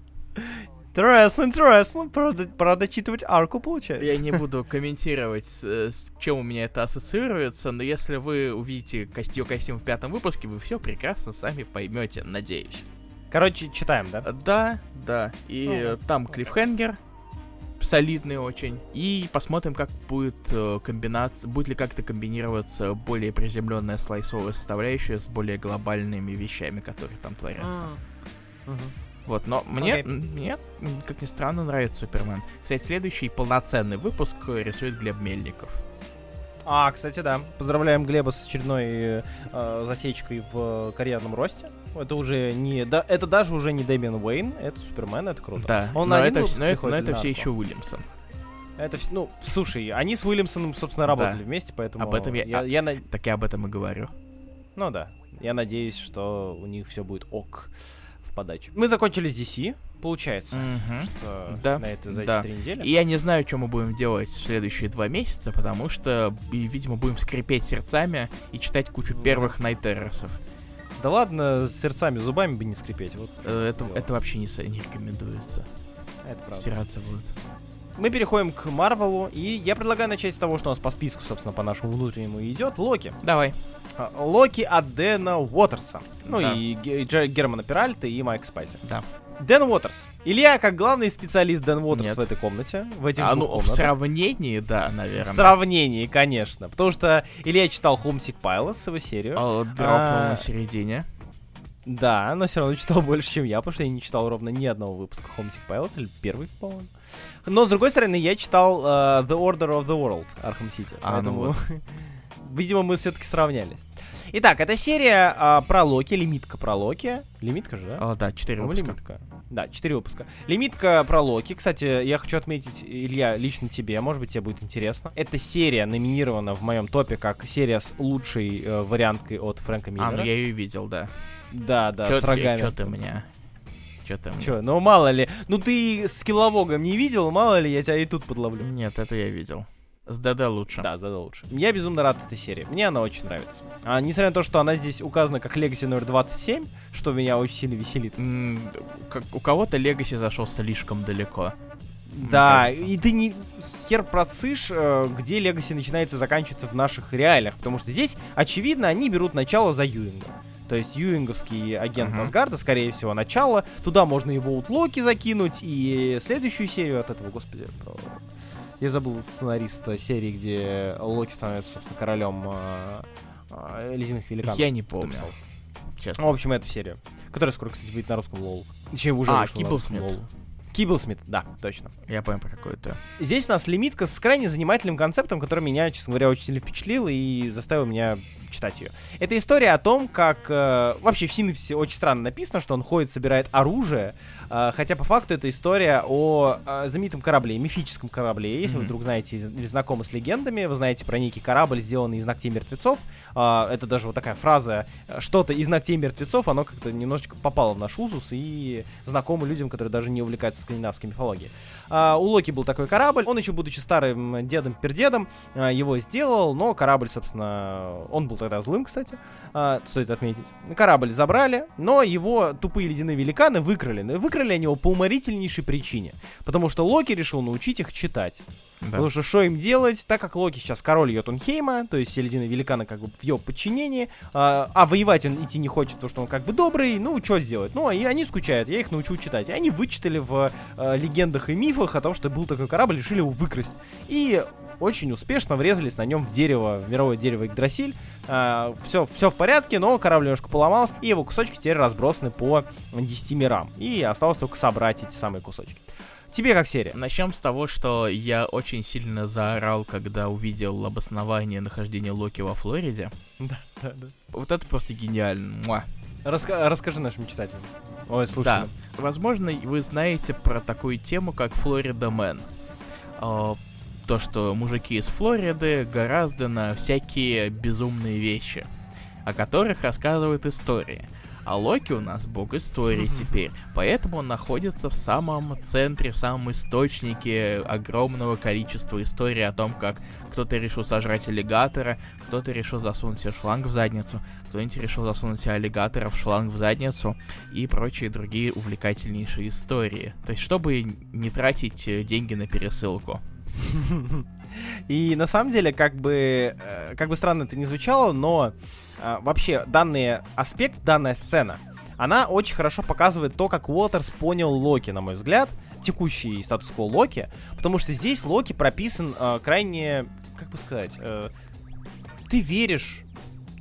Speaker 2: Интересно, интересно. Правда, пора дочитывать арку, получается.
Speaker 1: Я не буду комментировать, с, э, чем у меня это ассоциируется, но если вы увидите кост- её костюм в пятом выпуске, вы все прекрасно сами поймете, надеюсь.
Speaker 2: Короче, читаем, да?
Speaker 1: Да, да. И
Speaker 2: Ну,
Speaker 1: там клиффхенгер солидный очень. И посмотрим, как будет э, комбинация, будет ли как-то комбинироваться более приземленная слайсовая составляющая с более глобальными вещами, которые там творятся.
Speaker 2: Мгм.
Speaker 1: Вот, но мне, мне, как ни странно, нравится Супермен. Кстати, следующий полноценный выпуск рисует Глеб Мельников.
Speaker 2: А, кстати, да. Поздравляем Глеба с очередной э, засечкой в карьерном росте. Это уже не... Да, это даже уже не Дэмиан Уэйн, это Супермен, это круто.
Speaker 1: Да,
Speaker 2: Он
Speaker 1: но, это, но, это, но это все еще Уильямсон.
Speaker 2: Это, вс- ну, слушай, они с Уильямсоном, собственно, работали
Speaker 1: Да.
Speaker 2: вместе, поэтому...
Speaker 1: Об этом я-
Speaker 2: я,
Speaker 1: а-
Speaker 2: я на-
Speaker 1: Так я об этом и говорю.
Speaker 2: Ну да. Я надеюсь, что у них все будет ок в подаче. Мы закончили с DC, получается.
Speaker 1: Мгм.
Speaker 2: что
Speaker 1: Да,
Speaker 2: На это, за
Speaker 1: да.
Speaker 2: эти три недели.
Speaker 1: И я не знаю, что мы будем делать в следующие два месяца, потому что, и, видимо, будем скрипеть сердцами и читать кучу первых Найттерресов.
Speaker 2: Да ладно, с сердцами, зубами бы не скрипеть. Вот
Speaker 1: Э, Это, это вообще не, не рекомендуется.
Speaker 2: это правда.
Speaker 1: Стираться будут.
Speaker 2: Мы переходим к Марвелу, и я предлагаю начать с того, что у нас по списку, собственно, по нашему внутреннему идет. Локи.
Speaker 1: Давай.
Speaker 2: А, Локи от Дэна Уотерса. Ну
Speaker 1: Да.
Speaker 2: и Германа Пиральта и Майк Спайса.
Speaker 1: Да.
Speaker 2: Дэн Уотерс. Илья, как главный специалист Дэн Уотерс
Speaker 1: Нет.
Speaker 2: в этой комнате, в этих
Speaker 1: А ну, в
Speaker 2: комнатах.
Speaker 1: сравнении, да,
Speaker 2: В
Speaker 1: наверное.
Speaker 2: сравнении, конечно. Потому что Илья читал Homesick Pilots, его серию.
Speaker 1: О, дропнул
Speaker 2: А,
Speaker 1: на середине.
Speaker 2: Да, но все равно читал больше, чем я, потому что я не читал ровно ни одного выпуска Homesick Pilots, или первый, по-моему. Но, с другой стороны, я читал э, The Order of the World, Arkham City.
Speaker 1: А, ну
Speaker 2: поэтому, [laughs] видимо, мы все-таки сравнялись. Итак, это серия а, про Локи, лимитка про Локи. Лимитка же, да?
Speaker 1: О, да, 4
Speaker 2: По-моему,
Speaker 1: выпуска.
Speaker 2: лимитка. Да, 4 выпуска. Лимитка про Локи. Кстати, я хочу отметить, Илья, лично тебе, может быть, тебе будет интересно. Эта серия номинирована в моем топе как серия с лучшей э, варианткой от Фрэнка Миллера.
Speaker 1: А, ну я ее видел, да.
Speaker 2: Да, да,
Speaker 1: Чё
Speaker 2: с рогами.
Speaker 1: чё ты мне? Ты мне?
Speaker 2: Чё, ну мало ли. Ну ты с киловогом не видел, мало ли, я тебя и тут подловлю.
Speaker 1: Нет, это я видел. С ДД лучше.
Speaker 2: Да, да, лучше. Я безумно рад этой серии. Мне она очень нравится. А, несмотря на то, что она здесь указана как Legacy номер 27, что меня очень сильно веселит.
Speaker 1: М, как- у кого-то Легаси зашел слишком далеко.
Speaker 2: Да, и ты не хер просышь, э, где Legacy начинается и заканчивается в наших реалиях, потому что здесь, очевидно, они берут начало за Юинга. То есть Юинговский агент
Speaker 1: Мгм.
Speaker 2: Асгарда, скорее всего, начало. Туда можно его от Локи закинуть, и следующую серию от этого, господи, про- я забыл сценариста серии, где Локи становится, собственно, королем э, э, ледяных великанов.
Speaker 1: Я не помню,
Speaker 2: писал?
Speaker 1: честно.
Speaker 2: Ну, в общем, эту серию. Которая скоро, кстати, будет на русском лол. Точнее, уже
Speaker 1: А,
Speaker 2: вышла на русском
Speaker 1: Киблсмит.
Speaker 2: Лолу. Киблсмит, да, точно.
Speaker 1: Я понял про какую-то.
Speaker 2: Здесь у нас лимитка с крайне занимательным концептом, который меня, честно говоря, очень сильно впечатлил и заставил меня читать ее. Это история о том, как... э, вообще в синопсисе очень странно написано, что он ходит, собирает оружие, э, хотя по факту это история о э, знаменитом корабле, мифическом корабле. Если вы
Speaker 1: Мгм.
Speaker 2: вдруг знаете или знакомы с легендами, вы знаете про некий корабль, сделанный из ногтей мертвецов. Э, это даже вот такая фраза э, «что-то из ногтей мертвецов», оно как-то немножечко попало в наш узус и знакомо людям, которые даже не увлекаются скандинавской мифологии. А, у Локи был такой корабль, он еще, будучи старым дедом-пердедом, а, его сделал, но корабль, собственно, он был тогда злым, кстати, а, стоит отметить. Корабль забрали, но его тупые ледяные великаны выкрали. Выкрали они его по уморительнейшей причине, потому что Локи решил научить их читать. Да. Потому что что им делать, так как Локи сейчас король Йотунхейма, то есть все ледяные великаны как бы в его подчинении, а, а воевать он идти не хочет, потому что он как бы добрый, ну, что сделать? Ну, и они скучают, я их научу читать. И они вычитали в э, легендах и мифах о том, что был такой корабль, решили его выкрасть. И очень успешно врезались на нем в дерево, в мировое дерево Игдрасиль. А, все, все в порядке, но корабль немножко поломался, и его кусочки теперь разбросаны по 10 мирам. И осталось только собрать эти самые кусочки. Тебе как серия?
Speaker 1: Начнем с того, что я очень сильно заорал, когда увидел обоснование нахождения Локи во Флориде.
Speaker 2: Да, да, да.
Speaker 1: Вот это просто гениально. Муа.
Speaker 2: Раска- расскажи нашим читателям. Ой, слушай.
Speaker 1: Да. Возможно, вы знаете про такую тему, как Флорида Мэн. А, то, что мужики из Флориды гораздо на всякие безумные вещи, о которых рассказывают истории. А Локи у нас бог истории теперь, поэтому он находится в самом центре, в самом источнике огромного количества историй о том, как кто-то решил сожрать аллигатора, кто-то решил засунуть себе шланг в задницу, кто-нибудь решил засунуть себе аллигатора в шланг в задницу и прочие другие увлекательнейшие истории. То есть, чтобы не тратить э, деньги на пересылку. [laughs]
Speaker 2: И на самом деле, как бы, э, как бы странно это не звучало, но вообще данный аспект, данная сцена, она очень хорошо показывает то, как Уотерс понял Локи, на мой взгляд, текущий статус-кво Локи, потому что здесь Локи прописан э, крайне, как бы сказать, э, ты веришь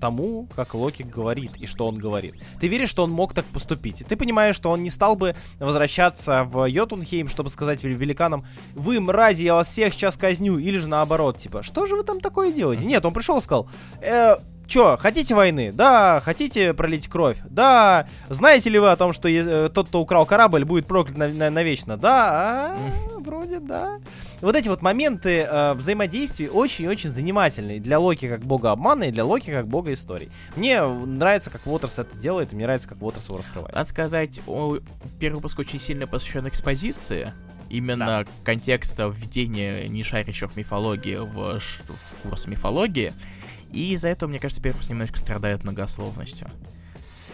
Speaker 2: тому, как Локи говорит и что он говорит. Ты веришь, что он мог так поступить. И ты понимаешь, что он не стал бы возвращаться в Йотунхейм, чтобы сказать великанам, вы, мрази, я вас всех сейчас казню. Или же наоборот, типа, что же вы там такое делаете? Нет, он пришел и сказал, э, Чё, хотите войны? Да. Хотите пролить кровь? Да. Знаете ли вы о том, что э, тот, кто украл корабль, будет проклят на, на, навечно? Да. А, вроде да. Вот эти вот моменты э, взаимодействия очень-очень занимательные для Локи как бога обмана и для Локи как бога историй. Мне нравится, как Уотерс это делает, и мне нравится, как Уотерс его раскрывает.
Speaker 1: Надо сказать, о, первый выпуск очень сильно посвящен экспозиции именно да. контекста введения нешарящих мифологии в, в курс мифологии. И из-за этого, мне кажется, Перпус немножко страдает многословностью.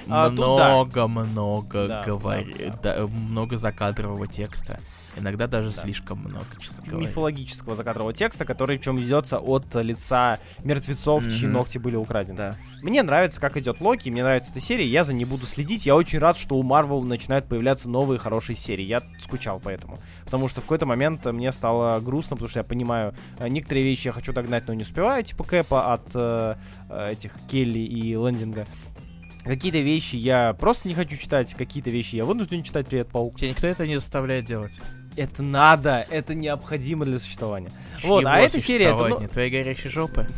Speaker 1: Много-много а, да. говорит, да, да. да, много закадрового текста. Иногда даже да. слишком много, честно говоря.
Speaker 2: Мифологического закадрового текста, который причем ведется от лица мертвецов, mm-hmm. чьи ногти были украдены. Да. Мне нравится, как идет Локи, мне нравится эта серия, я за ней буду следить. Я очень рад, что у Марвел начинают появляться новые хорошие серии. Я скучал по этому. Потому что в какой-то момент мне стало грустно, потому что я понимаю, э, некоторые вещи я хочу догнать, но не успеваю, типа Кэпа от э, э этих Келли и Лендинга. Какие-то вещи я просто не хочу читать, какие-то вещи я вынужден читать Привет, Паук.
Speaker 1: Тебя никто это не заставляет делать.
Speaker 2: Это надо, это необходимо для существования. Чьего вот, а эта серия... Это,
Speaker 1: ну... Твоей горящей жопы? [laughs]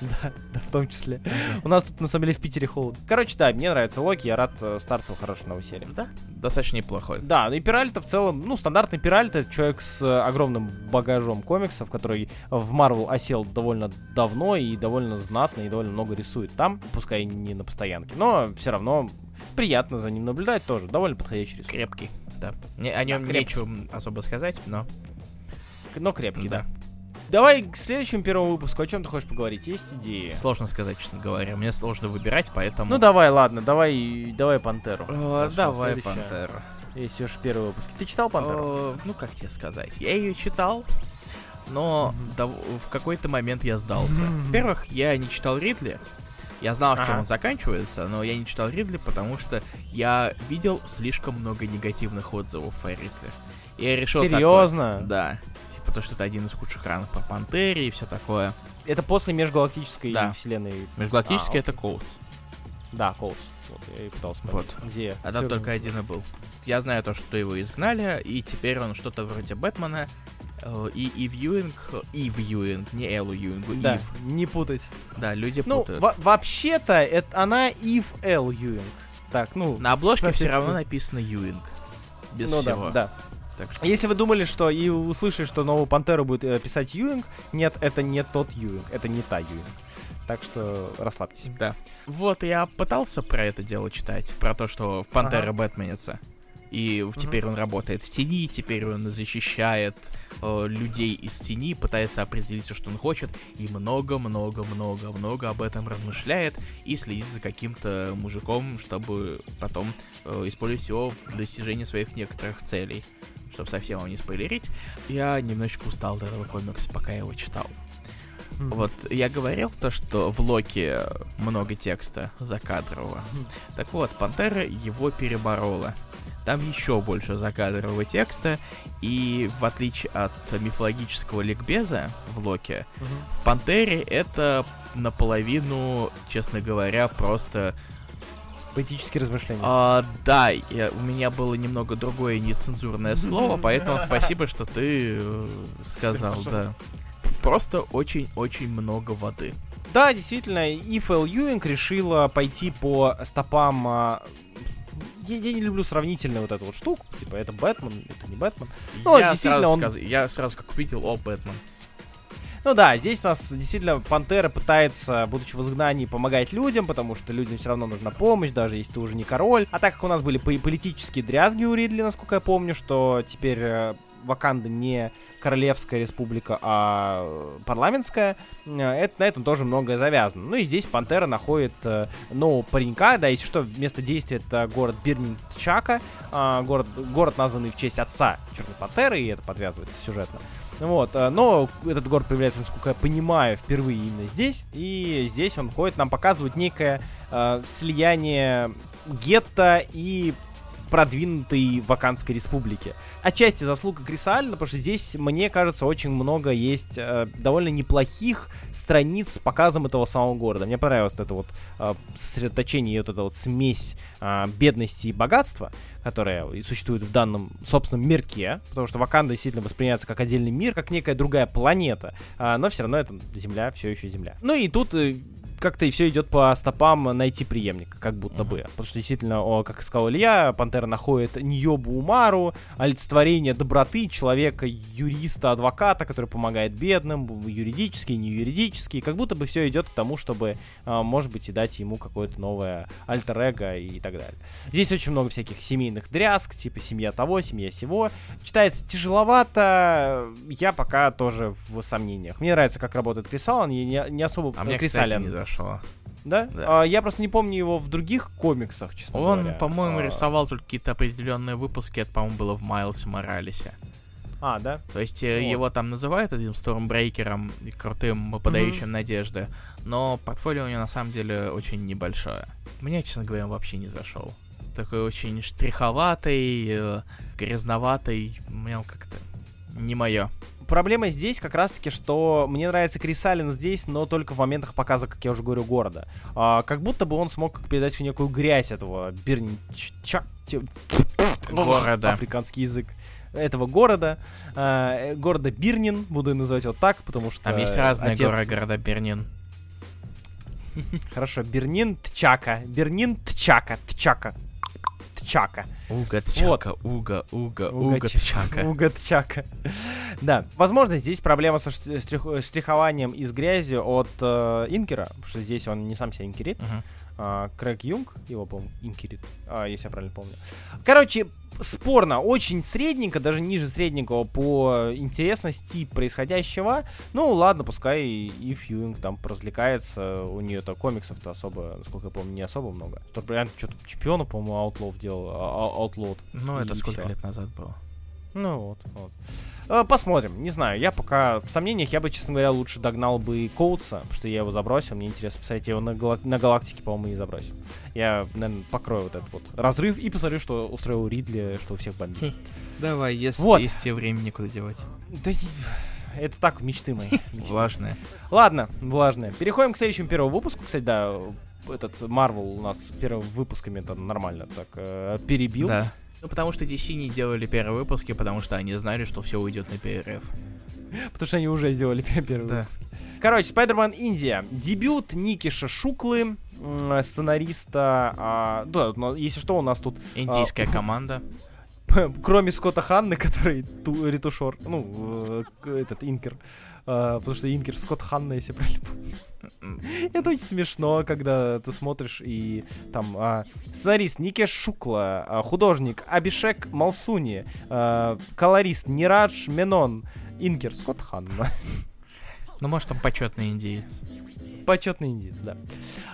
Speaker 2: Да, да, в том числе. У нас тут, на самом деле, в Питере холодно. Короче, да, мне нравится Локи, я рад э, старту хорошей новой серии.
Speaker 1: Да, достаточно неплохой.
Speaker 2: Да, ну и Пиральто в целом, ну, стандартный Пиральто, человек с э, огромным багажом комиксов, который в Марвел осел довольно давно и довольно знатно, и довольно много рисует там, пускай не на постоянке, но все равно приятно за ним наблюдать тоже, довольно подходящий рисунок.
Speaker 1: Крепкий, да. Не, о нем да, нечего особо сказать, но...
Speaker 2: Но крепкий, да. да. Давай к следующему первому выпуску. О чем ты хочешь поговорить? Есть идеи?
Speaker 1: Сложно сказать, честно говоря. Мне сложно выбирать, поэтому.
Speaker 2: Ну давай, ладно, давай, давай Пантеру.
Speaker 1: О, давай Пантеру.
Speaker 2: Если уж первый выпуск. Ты читал Пантеру? О,
Speaker 1: ну как тебе сказать? Я ее читал, но mm-hmm. до, в какой-то момент я сдался. Mm-hmm. [laughs] Во-первых, я не читал Ридли. Я знал, ага. чем он заканчивается, но я не читал Ридли, потому что я видел слишком много негативных отзывов о Ридли. И я решил
Speaker 2: Серьезно?
Speaker 1: Такой, да потому что это один из худших ранов по Пантере и все такое.
Speaker 2: Это после межгалактической да. вселенной.
Speaker 1: Межгалактический а, это Коутс.
Speaker 2: Да, Коутс. Вот, я и пытался понять.
Speaker 1: Вот. Где? А там только один и был. Я знаю то, что его изгнали, и теперь он что-то вроде Бэтмена, э, и Ив Юинг, Ив Юинг, не Эллу Юингу,
Speaker 2: да, Ив. не путать.
Speaker 1: Да, люди
Speaker 2: ну,
Speaker 1: путают.
Speaker 2: Ну, вообще-то, это она Ив Эл Юинг. Так, ну...
Speaker 1: На обложке все равно написано Юинг. Без ну, всего.
Speaker 2: Да, да. Так что... Если вы думали, что и услышали, что новую Пантеру будет э, писать Юинг, нет, это не тот Юинг, это не та Юинг. Так что расслабьтесь.
Speaker 1: Да. Вот, я пытался про это дело читать, про то, что в Пантера ага. Бэтменится. И теперь он работает в тени, теперь он защищает э, людей из тени, пытается определить все, что он хочет, и много-много-много-много об этом размышляет и следит за каким-то мужиком, чтобы потом э, использовать его в достижении своих некоторых целей. Чтобы совсем вам не спойлерить, я немножечко устал от этого комикса, пока я его читал. Вот я говорил то, что в Локи много текста закадрового. Так вот, Пантера его переборола. Там еще больше закадрового текста, и в отличие от мифологического ликбеза в Локе, в Пантере это наполовину, честно говоря, просто
Speaker 2: Поэтические размышления.
Speaker 1: А, да, я, у меня было немного другое нецензурное слово, [laughs] поэтому спасибо, что ты э, сказал, да. Просто очень-очень много воды.
Speaker 2: Да, действительно, Иф.Л. Юинг решила пойти по стопам... Я, я не люблю сравнительную вот эту вот штуку, типа это Бэтмен, это не Бэтмен. Ну,
Speaker 1: я,
Speaker 2: действительно,
Speaker 1: сразу
Speaker 2: он-
Speaker 1: сказ- я сразу как увидел, о, Бэтмен.
Speaker 2: Ну да, здесь у нас действительно Пантера пытается, будучи в изгнании, помогать людям, потому что людям все равно нужна помощь, даже если ты уже не король. А так как у нас были по- политические дрязги у Ридли, насколько я помню, что теперь э, Ваканда не королевская республика, а э, парламентская, э, это, на этом тоже многое завязано. Ну и здесь Пантера находит э, нового паренька, да, если что, место действия это город Бирнин-Чака, а, город, город, названный в честь отца Черной Пантеры, и это подвязывается сюжетно. Вот, но этот город появляется, насколько я понимаю, впервые именно здесь. И здесь он ходит, нам показывает некое э, слияние гетто и продвинутой Ваканской республики. Отчасти заслуга Криса Аллена, потому что здесь, мне кажется, очень много есть э, довольно неплохих страниц с показом этого самого города. Мне понравилось это вот э, сосредоточение вот эта вот смесь э, бедности и богатства, которая существует в данном собственном мирке, потому что Ваканда действительно воспринимается как отдельный мир, как некая другая планета, а, но все равно это Земля, все еще Земля. Ну и тут э, как-то и все идет по стопам найти преемника, как будто бы. Потому что действительно, о, как сказал Илья, Пантера находит Ньобу Умару, олицетворение доброты, человека, юриста, адвоката, который помогает бедным, юридически, не юридически. Как будто бы все идет к тому, чтобы, а, может быть, и дать ему какое-то новое альтер-эго и так далее. Здесь очень много всяких семейных дрязг, типа семья того, семья сего. Читается тяжеловато, я пока тоже в сомнениях. Мне нравится, как работает Крис Аллен, я не, не особо...
Speaker 1: А мне,
Speaker 2: Крис
Speaker 1: кстати, не зашло.
Speaker 2: Да?
Speaker 1: Да.
Speaker 2: А, я просто не помню его в других комиксах, честно
Speaker 1: Он,
Speaker 2: говоря.
Speaker 1: по-моему,
Speaker 2: А,
Speaker 1: рисовал только какие-то определенные выпуски, это, по-моему, было в Майлсе Моралесе.
Speaker 2: А, да?
Speaker 1: То есть э,
Speaker 2: Вот.
Speaker 1: его там называют этим стормбрейкером и крутым, подающим надежды, но портфолио у него на самом деле очень небольшое. Мне, честно говоря, он вообще не зашел. Такой очень штриховатый, э, грязноватый, мне он как-то не мое.
Speaker 2: Проблема здесь как раз-таки, что мне нравится Крис Аллен здесь, но только в моментах показа, как я уже говорю, города. А, как будто бы он смог передать всю некую грязь этого Бирнича...
Speaker 1: Города.
Speaker 2: Африканский язык. Этого города. А, э, города Бирнин, буду называть его так, потому что...
Speaker 1: Там есть разные
Speaker 2: отец-
Speaker 1: горы города Бернин.
Speaker 2: Хорошо, Бернин Тчака. Бернин Тчака. Тчака. Тчака.
Speaker 1: Уга, тчака, уга, уга, уга,
Speaker 2: Ч-
Speaker 1: тчака. [laughs]
Speaker 2: Уга Тчака. Да, возможно, здесь проблема со штрих- штрих- штрихованием из грязи от э, Инкера, потому что здесь он не сам себя инкерит.
Speaker 1: Мгм.
Speaker 2: А, Крэг Юнг, его, по-моему, инкерит, а, если я правильно помню. Короче, спорно, очень средненько, даже ниже средненького по интересности происходящего. Ну, ладно, пускай и Фьюинг там поразвлекается. У нее-то комиксов-то особо, насколько я помню, не особо много. Что-то что-то чемпиона, по-моему, Аутлов делал, а- а- Outlawed.
Speaker 1: Ну, это
Speaker 2: И
Speaker 1: сколько
Speaker 2: всё.
Speaker 1: лет назад было?
Speaker 2: Ну вот, вот. Э, Посмотрим, не знаю, я пока в сомнениях, я бы, честно говоря, лучше догнал бы Коутса, потому что я его забросил, мне интересно посмотреть, я его на, гала- на Галактике, по-моему, и забросил. Я, наверное, покрою вот этот вот разрыв и посмотрю, что устроил Ридли, что у всех бомбит.
Speaker 1: Давай, если
Speaker 2: Вот.
Speaker 1: есть тебе времени некуда девать.
Speaker 2: Да это так, мечты мои.
Speaker 1: Влажные.
Speaker 2: Ладно, влажное. Переходим к следующему первому выпуску, кстати, да, этот Марвел у нас первыми выпусками это нормально так э, перебил.
Speaker 1: Да. Ну, потому что DC не делали первые выпуски, потому что они знали, что все уйдет на перерыв.
Speaker 2: Потому что они уже сделали [laughs] первый
Speaker 1: Да.
Speaker 2: выпуск. Короче, Spider-Man Индия. Дебют Никиша Шуклы, сценариста. а, да, но если что, у нас тут
Speaker 1: Индийская
Speaker 2: А, [laughs]
Speaker 1: команда.
Speaker 2: Кроме Скотта Ханны, [laughs] который ту, ретушер, ну, э, этот Инкер. Uh, потому что Инкер Скотт Ханна, если правильно помню. Это очень смешно, когда ты смотришь и там uh, сценарист Никеш Шукла, uh, художник Абишек Малсуни, колорист Нирадж Менон, Инкер Скотт Ханна.
Speaker 1: Ну, может, там почетный индиец.
Speaker 2: Почетный индиец, да.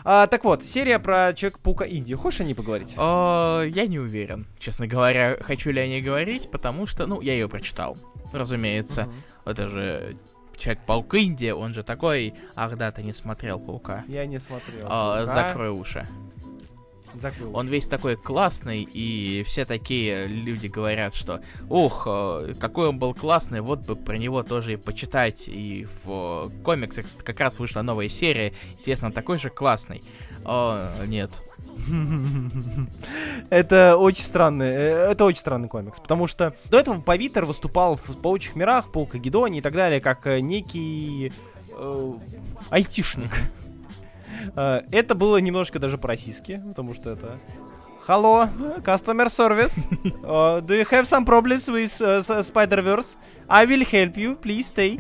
Speaker 2: А, так вот, серия про Человека-паука Индии. Хочешь о ней поговорить?
Speaker 1: О, я не уверен, честно говоря, хочу ли о ней говорить, потому что, ну, я ее прочитал, разумеется. Uh-huh. Это же Человек-паук Индия, он же такой... Ах да, ты не смотрел Паука.
Speaker 2: Я не смотрел.
Speaker 1: А, закрой уши.
Speaker 2: Закрыл.
Speaker 1: Он весь такой классный, и все такие люди говорят, что ух, э, какой он был классный, вот бы про него тоже и почитать. И в комиксах как раз вышла новая серия, интересно, такой же классный. О, нет. [laughs]
Speaker 2: Это очень странный, э, это очень странный комикс, потому что до этого Павитер выступал в Паучих мирах, Паука Гедони и так далее, как э, некий э, айтишник. [laughs] Э, это было немножко даже по-российски, потому что это... Hello, customer service. Uh, [laughs] do you have some problems with uh, Spider-Verse? I will help you. Please stay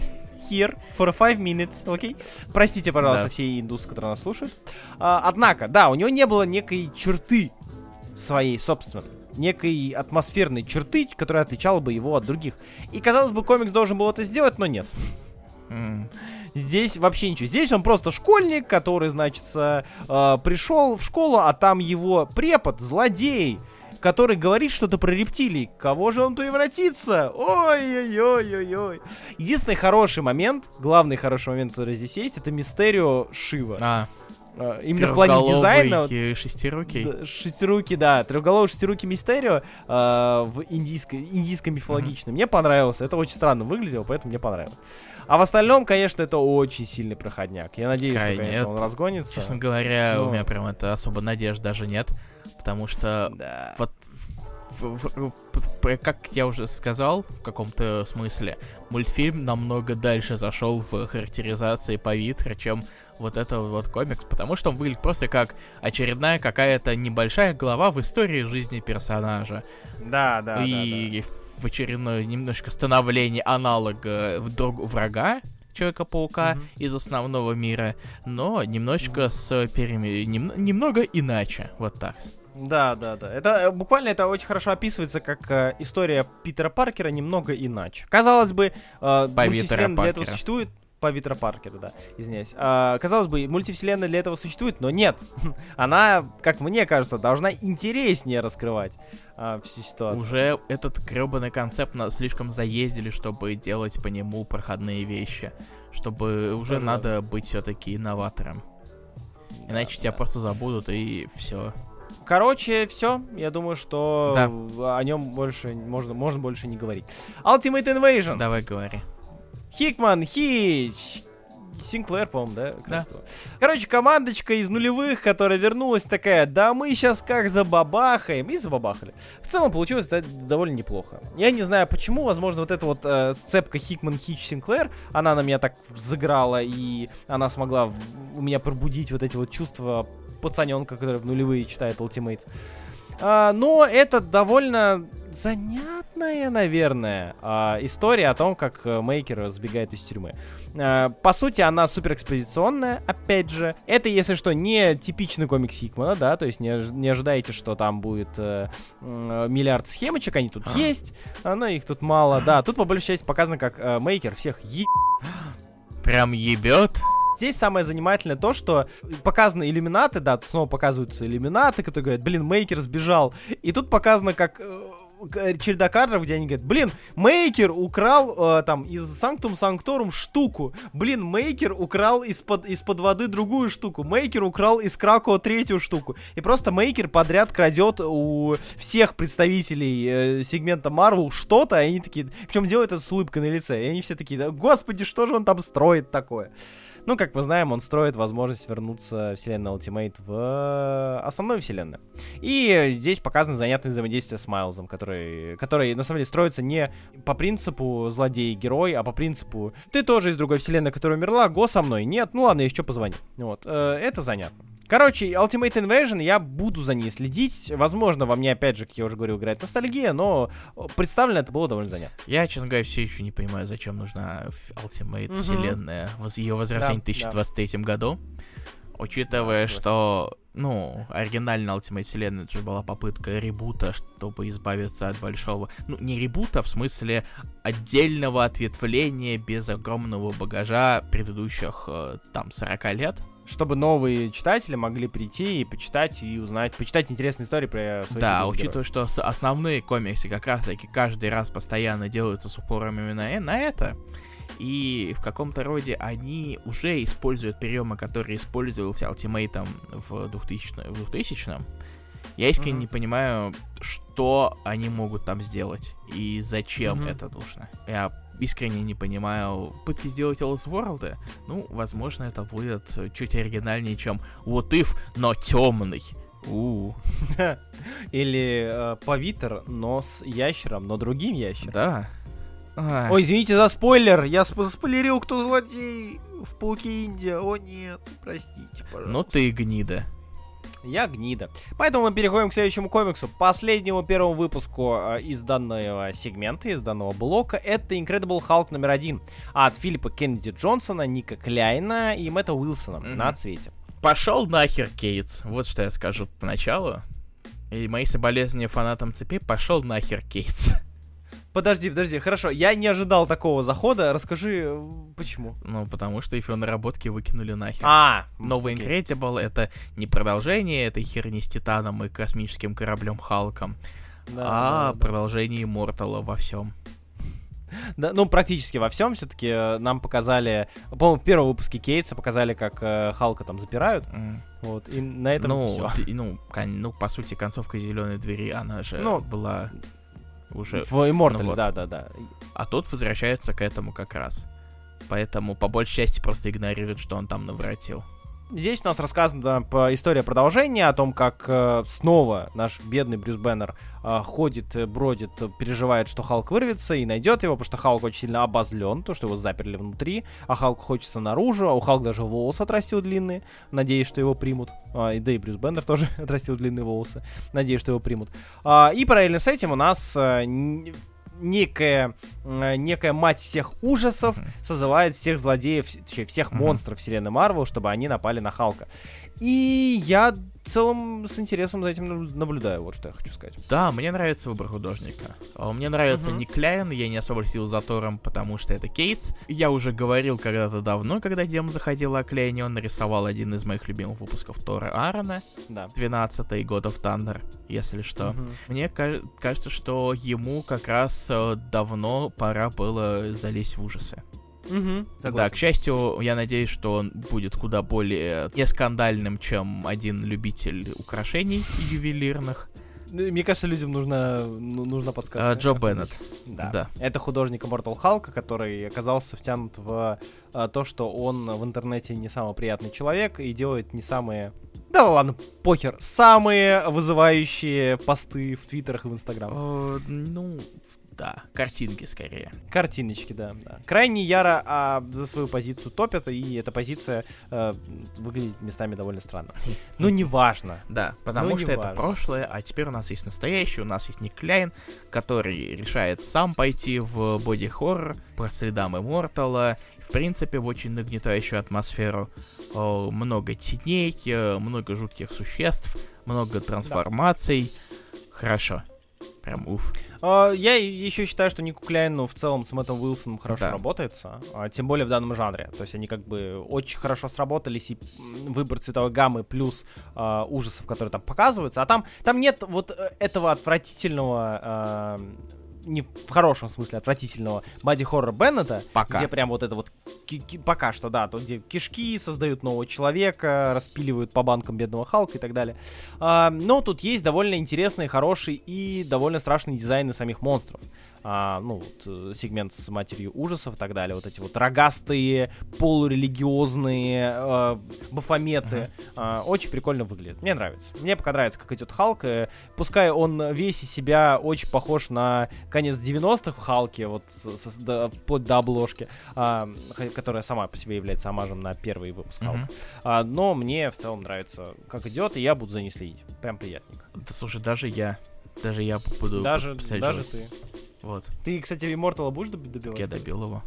Speaker 2: here for five minutes, окей? Okay? Простите, пожалуйста, да. все индусы, которые нас слушают. Uh, однако, да, у него не было некой черты своей собственной некой атмосферной черты, которая отличала бы его от других. И казалось бы, комикс должен был это сделать, но нет. Mm. Здесь вообще ничего. Здесь он просто школьник, который, значит, э, пришел в школу, а там его препод, злодей, который говорит что-то про рептилий. Кого же он превратится? Ой-ой-ой-ой-ой. Единственный хороший момент, главный хороший момент, который здесь есть, это Мистерио Шива.
Speaker 1: А.
Speaker 2: Uh, именно в плане дизайна.
Speaker 1: шестирукий.
Speaker 2: Да, шестирукий, да. Трехголовый шестирукий Мистерио uh, в индийской, индийском мифологичном. Mm-hmm. Мне понравился. Это очень странно выглядело, поэтому мне понравилось. А в остальном, конечно, это очень сильный проходняк. Я надеюсь, что, конечно, он разгонится.
Speaker 1: Честно говоря, Но... у меня прям это особо надежд даже нет. Потому что да. вот в, в, в, как я уже сказал, в каком-то смысле, мультфильм намного дальше зашел в характеризации Павитра, чем вот это вот комикс, потому что он выглядит просто как очередная какая-то небольшая глава в истории жизни персонажа.
Speaker 2: Да, да.
Speaker 1: И да, да в очередное немножко становление аналога друг врага Человека-паука mm-hmm. из основного мира, но немножечко с переми... Нем... немного иначе, вот так.
Speaker 2: Да, да, да. Это э, буквально это очень хорошо описывается как э, история Питера Паркера немного иначе. Казалось бы, э, мультивселенная для этого существует по Витра Паркеру, да, извиняюсь. А, казалось бы, мультивселенная для этого существует, но нет. [laughs] Она, как мне кажется, должна интереснее раскрывать а, всю ситуацию.
Speaker 1: Уже этот гребаный концепт на слишком заездили, чтобы делать по нему проходные вещи. Чтобы уже Тоже надо быть все-таки инноватором. Иначе да. тебя просто забудут и все.
Speaker 2: Короче, все. Я думаю, что да. о нем больше можно, можно больше не говорить. Ultimate Invasion.
Speaker 1: Давай говори.
Speaker 2: Хикман, Хич, Синклер, по-моему, да? Да. Короче, командочка из нулевых, которая вернулась такая, да мы сейчас как забабахаем. И забабахали. В целом получилось это довольно неплохо. Я не знаю почему, возможно, вот эта вот э, сцепка Хикман, Хич, Синклер, она на меня так взыграла, и она смогла в, у меня пробудить вот эти вот чувства пацаненка, который в нулевые читает Ultimate. А, но это довольно занятная, наверное, а, история о том, как э, Мейкер сбегает из тюрьмы. А, по сути, она супер экспозиционная, опять же. Это, если что, не типичный комикс Хикмана, да, то есть не, не ожидайте, что там будет э, миллиард схемочек, они тут есть, но их тут мало, да. Тут по большей части показано, как э, Мейкер всех е...
Speaker 1: Прям ебет?
Speaker 2: Здесь самое занимательное то, что показаны иллюминаты, да, снова показываются иллюминаты, которые говорят, блин, Мейкер сбежал. И тут показано, как э, череда кадров, где они говорят, блин, Мейкер украл э, там из Санктум Санкторум штуку, блин, Мейкер украл из-под из под воды другую штуку, Мейкер украл из Кракова третью штуку. И просто Мейкер подряд крадет у всех представителей э, сегмента Marvel что-то, и они такие, причем делают это с улыбкой на лице, и они все такие, господи, что же он там строит такое? Ну, как мы знаем, он строит возможность вернуться вселенная Ultimate в э, основную вселенную. И здесь показано занятное взаимодействие с Майлзом, который, который на самом деле строится не по принципу злодей-герой, а по принципу ты тоже из другой вселенной, которая умерла, го со мной. Нет, ну ладно, еще позвони. Вот, э, это занятно. Короче, Ultimate Invasion, я буду за ней следить. Возможно, во мне, опять же, как я уже говорил, играет ностальгия, но представлено это было довольно занятно.
Speaker 1: Я, честно говоря, все еще не понимаю, зачем нужна Ultimate
Speaker 2: Мгм.
Speaker 1: вселенная, ее возрождение в
Speaker 2: Да,
Speaker 1: 2023 году. Учитывая,
Speaker 2: Да,
Speaker 1: что, ну, оригинальная Ultimate вселенная, это же была попытка ребута, чтобы избавиться от большого... Ну, не ребута, в смысле отдельного ответвления без огромного багажа предыдущих, э, там, 40 лет.
Speaker 2: Чтобы новые читатели могли прийти и почитать и узнать, почитать интересные истории про своих
Speaker 1: Да, учитывая, что с- основные комиксы как раз-таки каждый раз постоянно делаются с упором именно э- на это, и в каком-то роде они уже используют приемы, которые использовался Ultimate в 2000 в 2000 я искренне
Speaker 2: Мгм.
Speaker 1: не понимаю, что они могут там сделать и зачем
Speaker 2: Мгм.
Speaker 1: это нужно. Я искренне не понимаю. Пытки сделать Elseworld, ну, возможно, это будет чуть оригинальнее, чем What If, но темный. У. [laughs]
Speaker 2: Или э, Павитер, но с ящером, но другим ящером.
Speaker 1: да. Ай.
Speaker 2: Ой, извините за спойлер, я сп- спойлерил, кто злодей в Пауке Индия. О нет, простите, пожалуйста.
Speaker 1: Ну ты гнида.
Speaker 2: Я гнида. Поэтому мы переходим к следующему комиксу, последнему первому выпуску э, из данного сегмента, из данного блока. Это Incredible Hulk номер один от Филиппа Кеннеди Джонсона, Ника Кляйна и Мэтта Уилсона
Speaker 1: Мгм.
Speaker 2: на цвете.
Speaker 1: Пошел нахер, Кейтс. Вот что я скажу поначалу. И мои соболезнования фанатам цепи пошел нахер, Кейтс.
Speaker 2: Подожди, подожди, хорошо, я не ожидал такого захода, расскажи, э, почему.
Speaker 1: Ну, потому что их наработки выкинули нахер.
Speaker 2: А,
Speaker 1: Новый
Speaker 2: окей.
Speaker 1: Incredible это не продолжение этой херни с Титаном и космическим кораблем Халком,
Speaker 2: Да,
Speaker 1: а
Speaker 2: да, да.
Speaker 1: продолжение Иммортала во всем.
Speaker 2: Да, ну, практически во всем все-таки нам показали, по-моему, в первом выпуске Кейтса показали, как э, Халка там запирают, вот, и на этом
Speaker 1: ну,
Speaker 2: всё.
Speaker 1: ты- ну, кон- ну, по сути, концовка зеленой двери, она же
Speaker 2: Ну,
Speaker 1: была уже.
Speaker 2: В Immortal,
Speaker 1: ну вот.
Speaker 2: да, да, да.
Speaker 1: А тут возвращается к этому как раз. Поэтому, по большей части, просто игнорирует, что он там наворотил.
Speaker 2: Здесь у нас рассказана история продолжения о том, как э, снова наш бедный Брюс Беннер э, ходит, э, бродит, переживает, что Халк вырвется и найдет его, потому что Халк очень сильно обозлен, то, что его заперли внутри, а Халку хочется наружу, а у Халка даже волосы отрастил длинные, надеюсь, что его примут. А, и да и Брюс Беннер [laughs] тоже отрастил длинные волосы, надеюсь, что его примут. А, и параллельно с этим у нас э, некая, э, некая мать всех ужасов созывает всех злодеев, точнее, всех монстров вселенной Марвел, чтобы они напали на Халка. И я в целом с интересом за этим наб- наблюдаю, вот что я хочу сказать.
Speaker 1: Да, мне нравится выбор художника. А Мне нравится
Speaker 2: Мгм.
Speaker 1: Ник Кляйн, я не особо следил за Тором, потому что это Кейтс. Я уже говорил когда-то давно, когда Дем заходил о Кляйне, он нарисовал один из моих любимых выпусков Тора Аарона,
Speaker 2: Да.
Speaker 1: 12-й God of Thunder, если что.
Speaker 2: Мгм.
Speaker 1: Мне ка- кажется, что ему как раз э, давно пора было залезть в ужасы.
Speaker 2: Мгм,
Speaker 1: Да, к счастью, я надеюсь, что он будет куда более нескандальным, чем один любитель украшений ювелирных.
Speaker 2: Ну, Мне кажется, людям нужна, ну, нужна подсказка.
Speaker 1: А, Джо Беннет.
Speaker 2: Да.
Speaker 1: Да.
Speaker 2: Это художник Immortal Hulk, который оказался втянут в а, то, что он в интернете не самый приятный человек и делает не самые... Да ладно, похер. Самые вызывающие посты в Твиттерах и в Инстаграм.
Speaker 1: Э, ну, да, картинки скорее.
Speaker 2: Картиночки, да. да. Крайне яро а, за свою позицию топят, и эта позиция э, выглядит местами довольно странно. [laughs] Но неважно.
Speaker 1: Да, потому что это
Speaker 2: важно.
Speaker 1: прошлое, а теперь у нас есть настоящее, у нас есть Ник Кляйн, который решает сам пойти в боди-хоррор по следам Иммортала, в принципе, в очень нагнетающую атмосферу. О, много теней, э, много жутких существ, много трансформаций. Хорошо. Прям уф.
Speaker 2: А, Я еще считаю, что Нику Кляйну в целом с Мэттом Уилсоном хорошо
Speaker 1: Да.
Speaker 2: работается, а, тем более в данном жанре. То есть они как бы очень хорошо сработались, и выбор цветовой гаммы плюс а, ужасов, которые там показываются. А там, там нет вот э, этого отвратительного, а, не в хорошем смысле отвратительного боди-хоррора Беннета,
Speaker 1: Пока.
Speaker 2: где прям вот это вот ки- ки- пока что, да, то где кишки создают нового человека, распиливают по банкам бедного Халка и так далее. А, но тут есть довольно интересный, хороший и довольно страшный дизайн самих монстров. А, ну, вот, э, сегмент с матерью ужасов и так далее. Вот эти вот рогастые, полурелигиозные э, бафометы. А, очень прикольно выглядит. Мне нравится. Мне пока нравится, как идет Халк. э, Пускай он весь из себя очень похож на конец 90-х в Халке, вот с- с- до- вплоть до обложки. А, которая сама по себе является амажем на первый выпуск. Халка. А, но мне в целом нравится, как идет, и я буду за ней следить. Прям приятненько.
Speaker 1: Да слушай, даже я. Даже я буду
Speaker 2: Даже, даже ты.
Speaker 1: Вот,
Speaker 2: Ты, кстати, Immortal будешь доб- добивать?
Speaker 1: я добил его.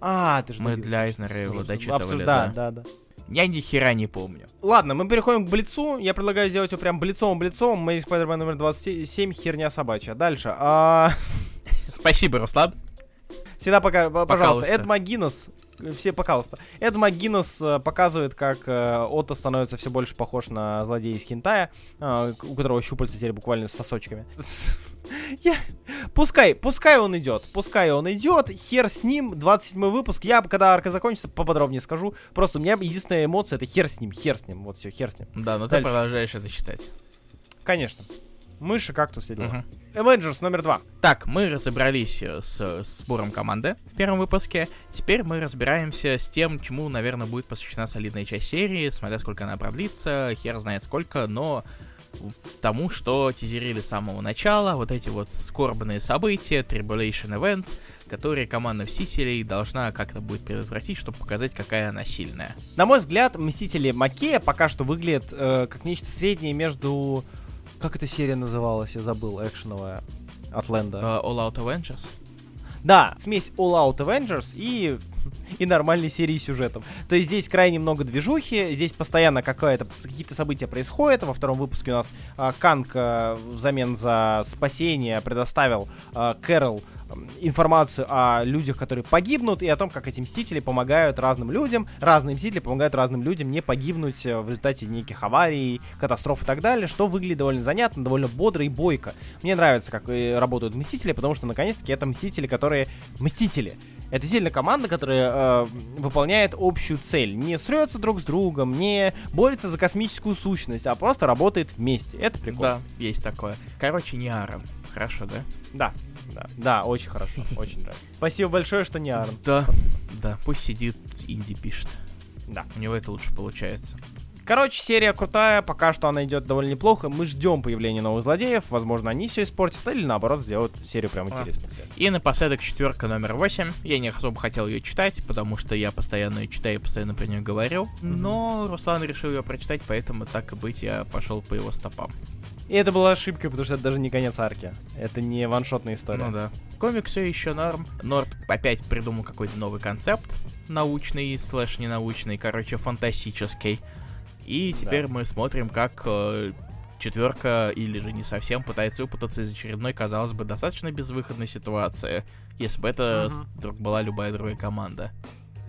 Speaker 2: А, ты же
Speaker 1: Мы
Speaker 2: добил.
Speaker 1: для Айзнера его
Speaker 2: Просто
Speaker 1: дочитывали,
Speaker 2: обсужда-
Speaker 1: да.
Speaker 2: да, да.
Speaker 1: Я ни хера не помню.
Speaker 2: Ладно, мы переходим к Блицу. Я предлагаю сделать его прям блицом-блицом. Amazing Spider-Man номер 27, херня собачья. Дальше. А, [laughs]
Speaker 1: Спасибо, Руслан.
Speaker 2: Всегда пока, пожалуйста.
Speaker 1: Пожалуйста.
Speaker 2: Эд МакГиннес, э, все, пожалуйста. Эд МакГиннес э, показывает, как э, Отто становится все больше похож на злодея из Хентая, э, у которого щупальца теперь буквально с сосочками. [laughs] Я... Пускай, пускай он идет, пускай он идет, хер с ним, 27 выпуск, я, когда арка закончится, поподробнее скажу, просто у меня единственная эмоция это хер с ним, хер с ним, вот все, хер с ним.
Speaker 1: Да, но ты
Speaker 2: Дальше.
Speaker 1: продолжаешь это читать.
Speaker 2: Конечно. Мыши, кактус и дела.
Speaker 1: Мгм.
Speaker 2: Avengers номер два.
Speaker 1: Так, мы разобрались э, с, с сбором команды в первом выпуске. Теперь мы разбираемся с тем, чему, наверное, будет посвящена солидная часть серии, смотря сколько она продлится, хер знает сколько, но тому, что тизерили с самого начала, вот эти вот скорбные события, Tribulation Events, которые команда Мстителей должна как-то будет предотвратить, чтобы показать, какая она сильная.
Speaker 2: На мой взгляд, Мстители Макея пока что выглядят э, как нечто среднее между... Как эта серия называлась? Я забыл, экшеновая. От Лэнда.
Speaker 1: Э, All Out Avengers?
Speaker 2: Да, смесь All Out Avengers и, [laughs] и нормальной серии сюжетом. То есть здесь крайне много движухи, здесь постоянно какие-то события происходят. Во втором выпуске у нас а, Канг а, взамен за спасение предоставил а, Кэрол информацию о людях, которые погибнут, и о том, как эти мстители помогают разным людям. Разные мстители помогают разным людям не погибнуть э, в результате неких аварий, катастроф и так далее, что выглядит довольно занятно, довольно бодро и бойко. Мне нравится, как э, работают мстители, потому что наконец-таки это мстители, которые мстители. Это сильная команда, которая э, выполняет общую цель. Не срется друг с другом, не борется за космическую сущность, а просто работает вместе. Это прикольно.
Speaker 1: Да, есть такое. Короче, не Аарон. Хорошо, да?
Speaker 2: Да. Да, да, очень хорошо, [laughs] очень нравится. Спасибо большое, что не Аарон.
Speaker 1: Да, да, пусть сидит, инди пишет.
Speaker 2: Да.
Speaker 1: У него это лучше получается.
Speaker 2: Короче, серия крутая, пока что она идет довольно неплохо. Мы ждем появления новых злодеев. Возможно, они все испортят, или наоборот, сделают серию прям
Speaker 1: А.
Speaker 2: интересной.
Speaker 1: И напоследок четверка номер восемь. Я не особо хотел ее читать, потому что я постоянно ее читаю и постоянно про нее говорил. Но Руслан решил ее прочитать, поэтому так и быть, я пошел по его стопам.
Speaker 2: И это была ошибка, потому что это даже не конец арки. Это не ваншотная история.
Speaker 1: Ну да. Комик все еще норм. Норд опять придумал какой-то новый концепт. Научный, слэш ненаучный, короче, фантастический. И теперь мы смотрим, как э, четверка или же не совсем пытается выпутаться из очередной, казалось бы, достаточно безвыходной ситуации, если бы это с- вдруг была любая другая команда.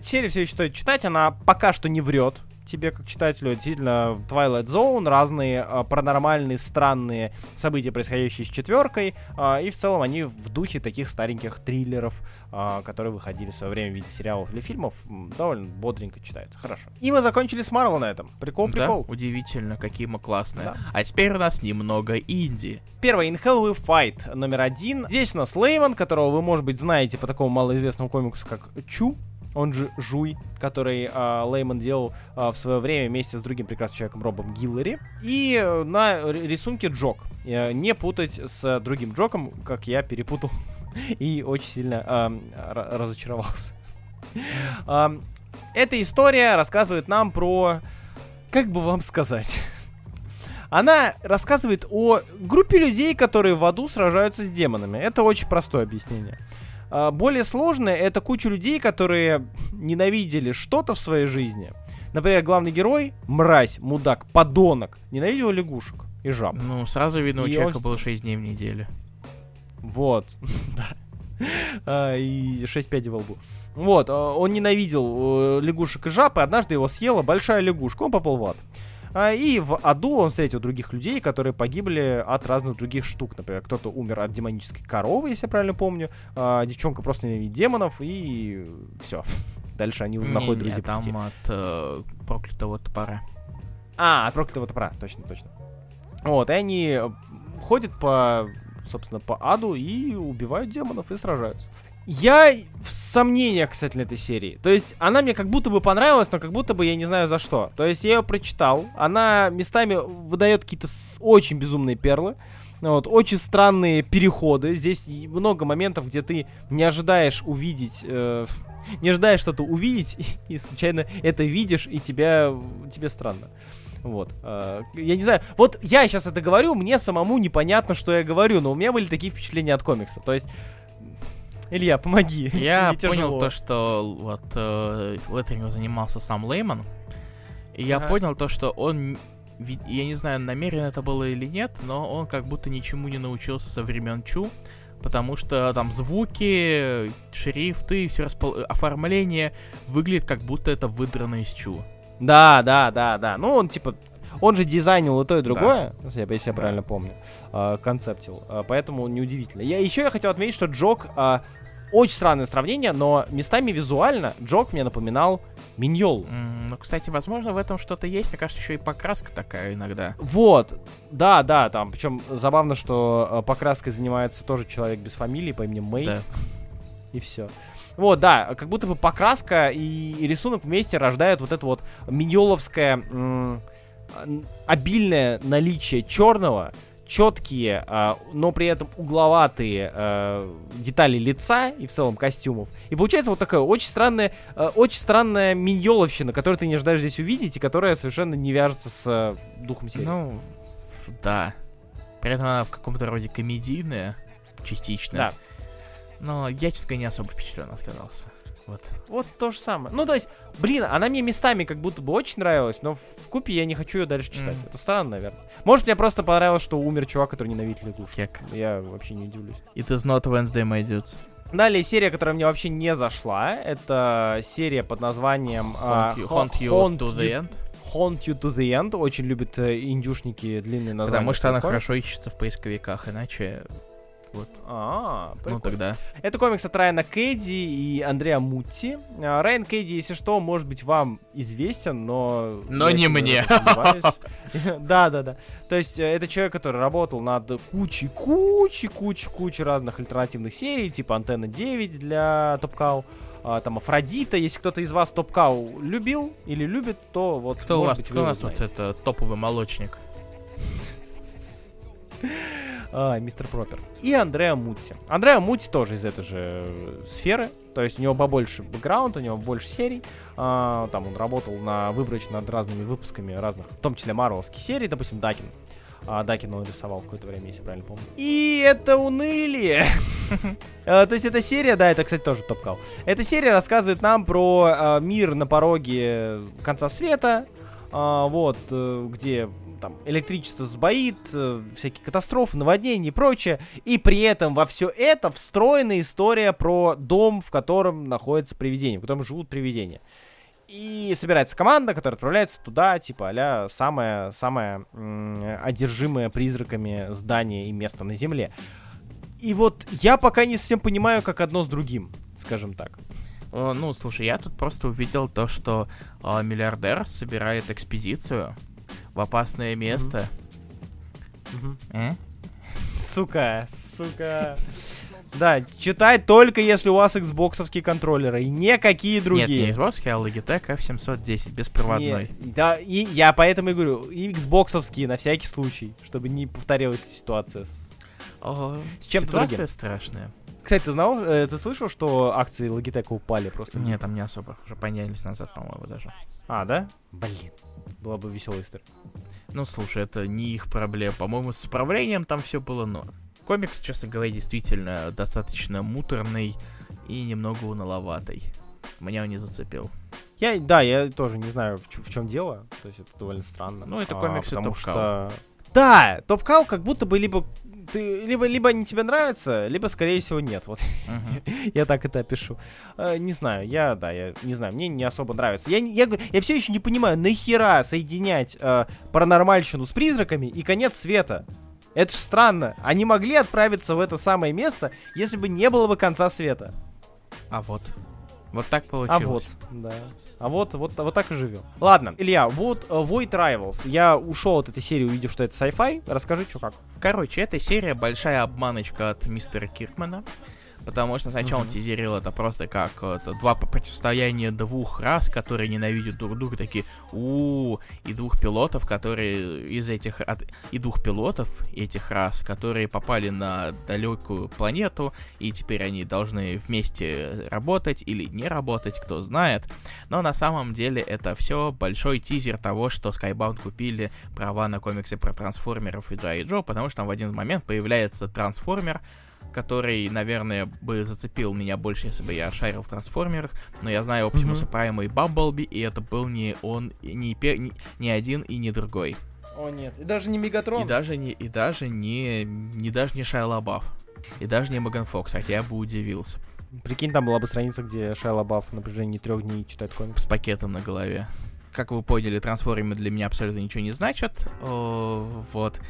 Speaker 2: Серию все еще стоит читать, она пока что не врет тебе, как читателю. Действительно, Twilight Zone, разные а, паранормальные, странные события, происходящие с четверкой. а, и в целом они в духе таких стареньких триллеров, а, которые выходили в свое время в виде сериалов или фильмов. Довольно бодренько читается. Хорошо. И мы закончили с Марвел на этом. Прикол, прикол.
Speaker 1: Да, удивительно, какие мы классные.
Speaker 2: Да.
Speaker 1: А теперь у нас немного инди.
Speaker 2: Первое, In Hell We Fight, номер один. Здесь у нас Лейман, которого вы, может быть, знаете по такому малоизвестному комиксу, как Чу, он же Жуй, который а, Лейман делал а, в свое время вместе с другим прекрасным человеком Робом Гиллари. И э, на рисунке Джок. Э, Не путать с другим Джоком, как я перепутал [laughs] и очень сильно ра- разочаровался. [laughs] Ам, Эта история рассказывает нам про... Как бы вам сказать? [laughs] Она рассказывает о группе людей, которые в аду сражаются с демонами. Это очень простое объяснение. А, Более сложное это куча людей, которые ненавидели что-то в своей жизни. Например, главный герой, мразь, мудак, подонок, ненавидел лягушек и жаб.
Speaker 1: Ну, сразу видно, у
Speaker 2: И
Speaker 1: человека
Speaker 2: он-
Speaker 1: было 6 дней в неделю.
Speaker 2: Вот, [laughs] да. А, И 6 пядей во лбу. Вот, а, он ненавидел э, лягушек и жаб, и однажды его съела большая лягушка, он попал в ад. А, И в аду он встретил других людей, которые погибли от разных других штук. Например, кто-то умер от демонической коровы, если я правильно помню. А, Девчонка просто ненавидит демонов, и все. [laughs] Дальше они уже находят
Speaker 1: Не-не,
Speaker 2: друзей пути.
Speaker 1: там от э, проклятого топора.
Speaker 2: А, от проклятого топора, точно, точно. Вот, и они ходят по, собственно, по аду и убивают демонов и сражаются. Я в сомнениях, кстати, этой серии. То есть она мне как будто бы понравилась, но как будто бы я не знаю за что. То есть я ее прочитал, она местами выдает какие-то очень безумные перлы. Вот, очень странные переходы. Здесь много моментов, где ты не ожидаешь увидеть... Э, [laughs] не ожидаешь что-то увидеть, [laughs] и, и случайно это видишь, и тебя, тебе странно. Вот. Э, я не знаю. Вот я сейчас это говорю, мне самому непонятно, что я говорю, но у меня были такие впечатления от комикса. То есть Илья, помоги.
Speaker 1: Я понял то, что вот э, леттерингом занимался сам Лейман. И я понял то, что он, я не знаю, намеренно это было или нет, но он как будто ничему не научился со времен Чу, потому что там звуки, шрифты, все распол... оформление выглядит как будто это выдрано из Чу.
Speaker 2: Да, да, да, да. Ну, он типа он же дизайнил и то, и другое, да. если, я, если я правильно помню, э, концептил. Э, поэтому неудивительно. Я, еще я хотел отметить, что Джок э, очень странное сравнение, но местами визуально Джок мне напоминал Миньол.
Speaker 1: Mm, ну, кстати, возможно, в этом что-то есть. Мне кажется, еще и покраска такая иногда.
Speaker 2: Вот. Да, да, там. Причем забавно, что покраской занимается тоже человек без фамилии по имени Мэй. Да. И все. Вот, да, как будто бы покраска и, и рисунок вместе рождают вот это вот миньоловское м- обильное наличие черного четкие, а, но при этом угловатые а, детали лица и в целом костюмов. И получается вот такая очень странная, а, очень странная миньоловщина, которую ты не ожидаешь здесь увидеть и которая совершенно не вяжется с духом серии.
Speaker 1: Ну, да. При этом она в каком-то роде комедийная, частично. Да. Но я, честно не особо впечатлен отказался.
Speaker 2: Вот. Вот то же самое. Ну, то есть, блин, она мне местами как будто бы очень нравилась, но в купе я не хочу ее дальше читать. Mm. Это странно, наверное. Может, мне просто понравилось, что умер чувак, который ненавидит лягушек. Кек. Я вообще не удивлюсь.
Speaker 1: It is not Wednesday, my dudes.
Speaker 2: Далее серия, которая мне вообще не зашла, это серия под названием
Speaker 1: Haunt You, haunt you haunt to the End.
Speaker 2: Haunt You to the End. Очень любят э, индюшники длинные названия.
Speaker 1: Потому что она хорошо ищется в поисковиках, иначе вот.
Speaker 2: А,
Speaker 1: Ну тогда.
Speaker 2: Это комикс от Райана Кейди и Андреа Мутти. А, Райан Кейди, если что, может быть вам известен, но...
Speaker 1: Но не мне. [laughs]
Speaker 2: Да, да, да. То есть э, это человек, который работал над кучей, кучей, кучей, кучей разных альтернативных серий, типа Антенна 9 для Топкау а, там Афродита, если кто-то из вас Топкау любил или любит, то вот
Speaker 1: кто у вас, быть, кто у нас тут это топовый молочник? [laughs]
Speaker 2: а, мистер Пропер. И Андреа Мути. Андреа Мути тоже из этой же э, сферы. То есть у него побольше бэкграунд, у него больше серий. А, там он работал на выборочно над разными выпусками разных, в том числе марвелских серий, допустим, Дакин. А, Дакин он рисовал какое-то время, если правильно помню. И это унылие. [laughs] А, то есть эта серия, да, это, кстати, тоже топкал. Эта серия рассказывает нам про а, мир на пороге конца света, вот, э, где там электричество сбоит, э, всякие катастрофы, наводнения и прочее. И при этом во все это встроена история про дом, в котором находится привидение, в котором живут привидения. И собирается команда, которая отправляется туда, типа, а самое, самое м- одержимое призраками здание и место на Земле. И вот я пока не совсем понимаю, как одно с другим, скажем так.
Speaker 1: Ну, слушай, я тут просто увидел то, что э, миллиардер собирает экспедицию в опасное место.
Speaker 2: Э? Сука, сука. Да, читай только если у вас xboxовские контроллеры, и никакие другие.
Speaker 1: Нет, не Xbox, а Logitech F710, беспроводной.
Speaker 2: Нет, да, и я поэтому и говорю, и xboxовские на всякий случай, чтобы не повторилась ситуация с,
Speaker 1: О, с чем-то Ситуация другим. страшная.
Speaker 2: Кстати, ты знал, э, ты слышал, что акции Logitech упали просто?
Speaker 1: Нет, там не особо. Уже поднялись назад, по-моему, даже.
Speaker 2: А, да? Блин. Была бы веселая история.
Speaker 1: Ну, слушай, это не их проблема. По-моему, с управлением там все было норм. Комикс, честно говоря, действительно достаточно муторный и немного уныловатый. Меня он не зацепил.
Speaker 2: Я, да, я тоже не знаю, в, в чем дело. То есть это довольно странно.
Speaker 1: Ну, это комиксы а, потому что...
Speaker 2: Да, Топ Кау как будто бы либо ты либо, либо они тебе нравятся, либо, скорее всего, нет. Вот uh-huh. [laughs] я так это опишу. Uh, не знаю, я, да, я не знаю, мне не особо нравится. Я, я, я все еще не понимаю, нахера соединять uh, паранормальщину с призраками и конец света. Это ж странно. Они могли отправиться в это самое место, если бы не было бы конца света.
Speaker 1: А вот. Вот так получилось.
Speaker 2: А вот, да. А вот, вот, вот так и живем. Ладно, Илья, вот uh, Void Rivals. Я ушел от этой серии, увидев, что это sci-fi. Расскажи, что как.
Speaker 1: Короче, эта серия большая обманочка от мистера Киркмана. Потому что сначала
Speaker 2: Мгм.
Speaker 1: тизерил это просто как это, два противостояния двух рас, которые ненавидят друг друга, такие у и двух пилотов, которые из этих от- и двух пилотов этих рас, которые попали на далекую планету, и теперь они должны вместе работать или не работать, кто знает. Но на самом деле это все большой тизер того, что Skybound купили права на комиксы про трансформеров и Джай Джо, потому что там в один момент появляется трансформер, который, наверное, бы зацепил меня больше, если бы я шарил в трансформерах, но я знаю Оптимуса. Прайма и Бамблби, и это был не он, не, пе- не, не один и не другой.
Speaker 2: О нет, и даже не Мегатрон.
Speaker 1: И даже не, и даже не, не даже не Шайа Лабаф. И даже не Меган Фокс, хотя я бы удивился.
Speaker 2: Прикинь, там была бы страница, где Шайла Бафф на протяжении трех дней читает комикс.
Speaker 1: С пакетом на голове. Как вы поняли, трансформеры для меня абсолютно ничего не значат. О, вот.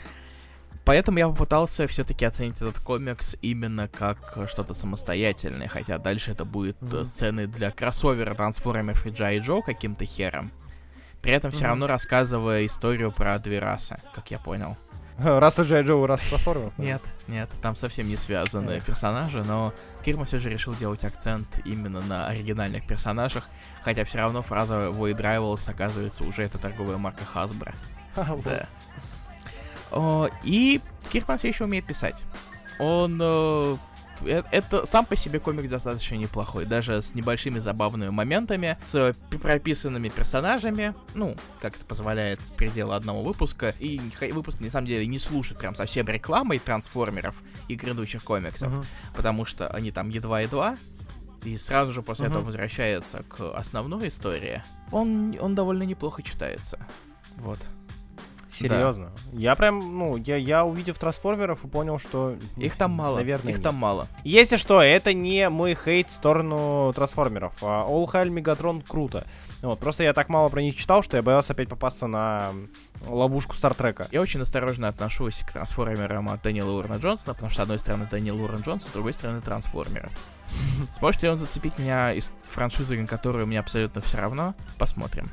Speaker 1: Поэтому я попытался все-таки оценить этот комикс именно как э, что-то самостоятельное, хотя дальше это будет
Speaker 2: Мгм.
Speaker 1: сцены для кроссовера трансформеров и Джай Джо каким-то хером. При этом все
Speaker 2: Мгм.
Speaker 1: равно рассказывая историю про две расы, как я понял. [laughs]
Speaker 2: Раса Джай Джо, раса трансформеров.
Speaker 1: Нет, нет, там совсем не связанные
Speaker 2: Эх.
Speaker 1: персонажи, но Кирма все же решил делать акцент именно на оригинальных персонажах, хотя все равно фраза Void Rivals оказывается уже это торговая марка Hasbro. [laughs] Да. О, и Киркман все еще умеет писать. Он... э, э, это сам по себе комик достаточно неплохой, даже с небольшими забавными моментами, с пр- прописанными персонажами, ну, как это позволяет предела одного выпуска, и выпуск, на самом деле, не служит прям совсем рекламой трансформеров и грядущих комиксов,
Speaker 2: Мгм.
Speaker 1: потому что они там едва-едва, и сразу же после
Speaker 2: Мгм.
Speaker 1: этого возвращается к основной истории. Он, он довольно неплохо читается. Вот.
Speaker 2: Серьезно. Я прям, ну, я, я увидев трансформеров и понял, что...
Speaker 1: Их там мало.
Speaker 2: Наверное,
Speaker 1: их
Speaker 2: нет.
Speaker 1: там мало.
Speaker 2: Если что, это не мой хейт в сторону трансформеров. А All Hail Megatron круто. Вот, просто я так мало про них читал, что я боялся опять попасться на ловушку Стартрека.
Speaker 1: Я очень осторожно отношусь к трансформерам от Дэниела Уоррена Джонсона, потому что, с одной стороны, Дэниел Уоррен Джонсон, с другой стороны, трансформеры. [laughs] Сможет ли он зацепить меня из франшизы, на которую мне абсолютно все равно? Посмотрим.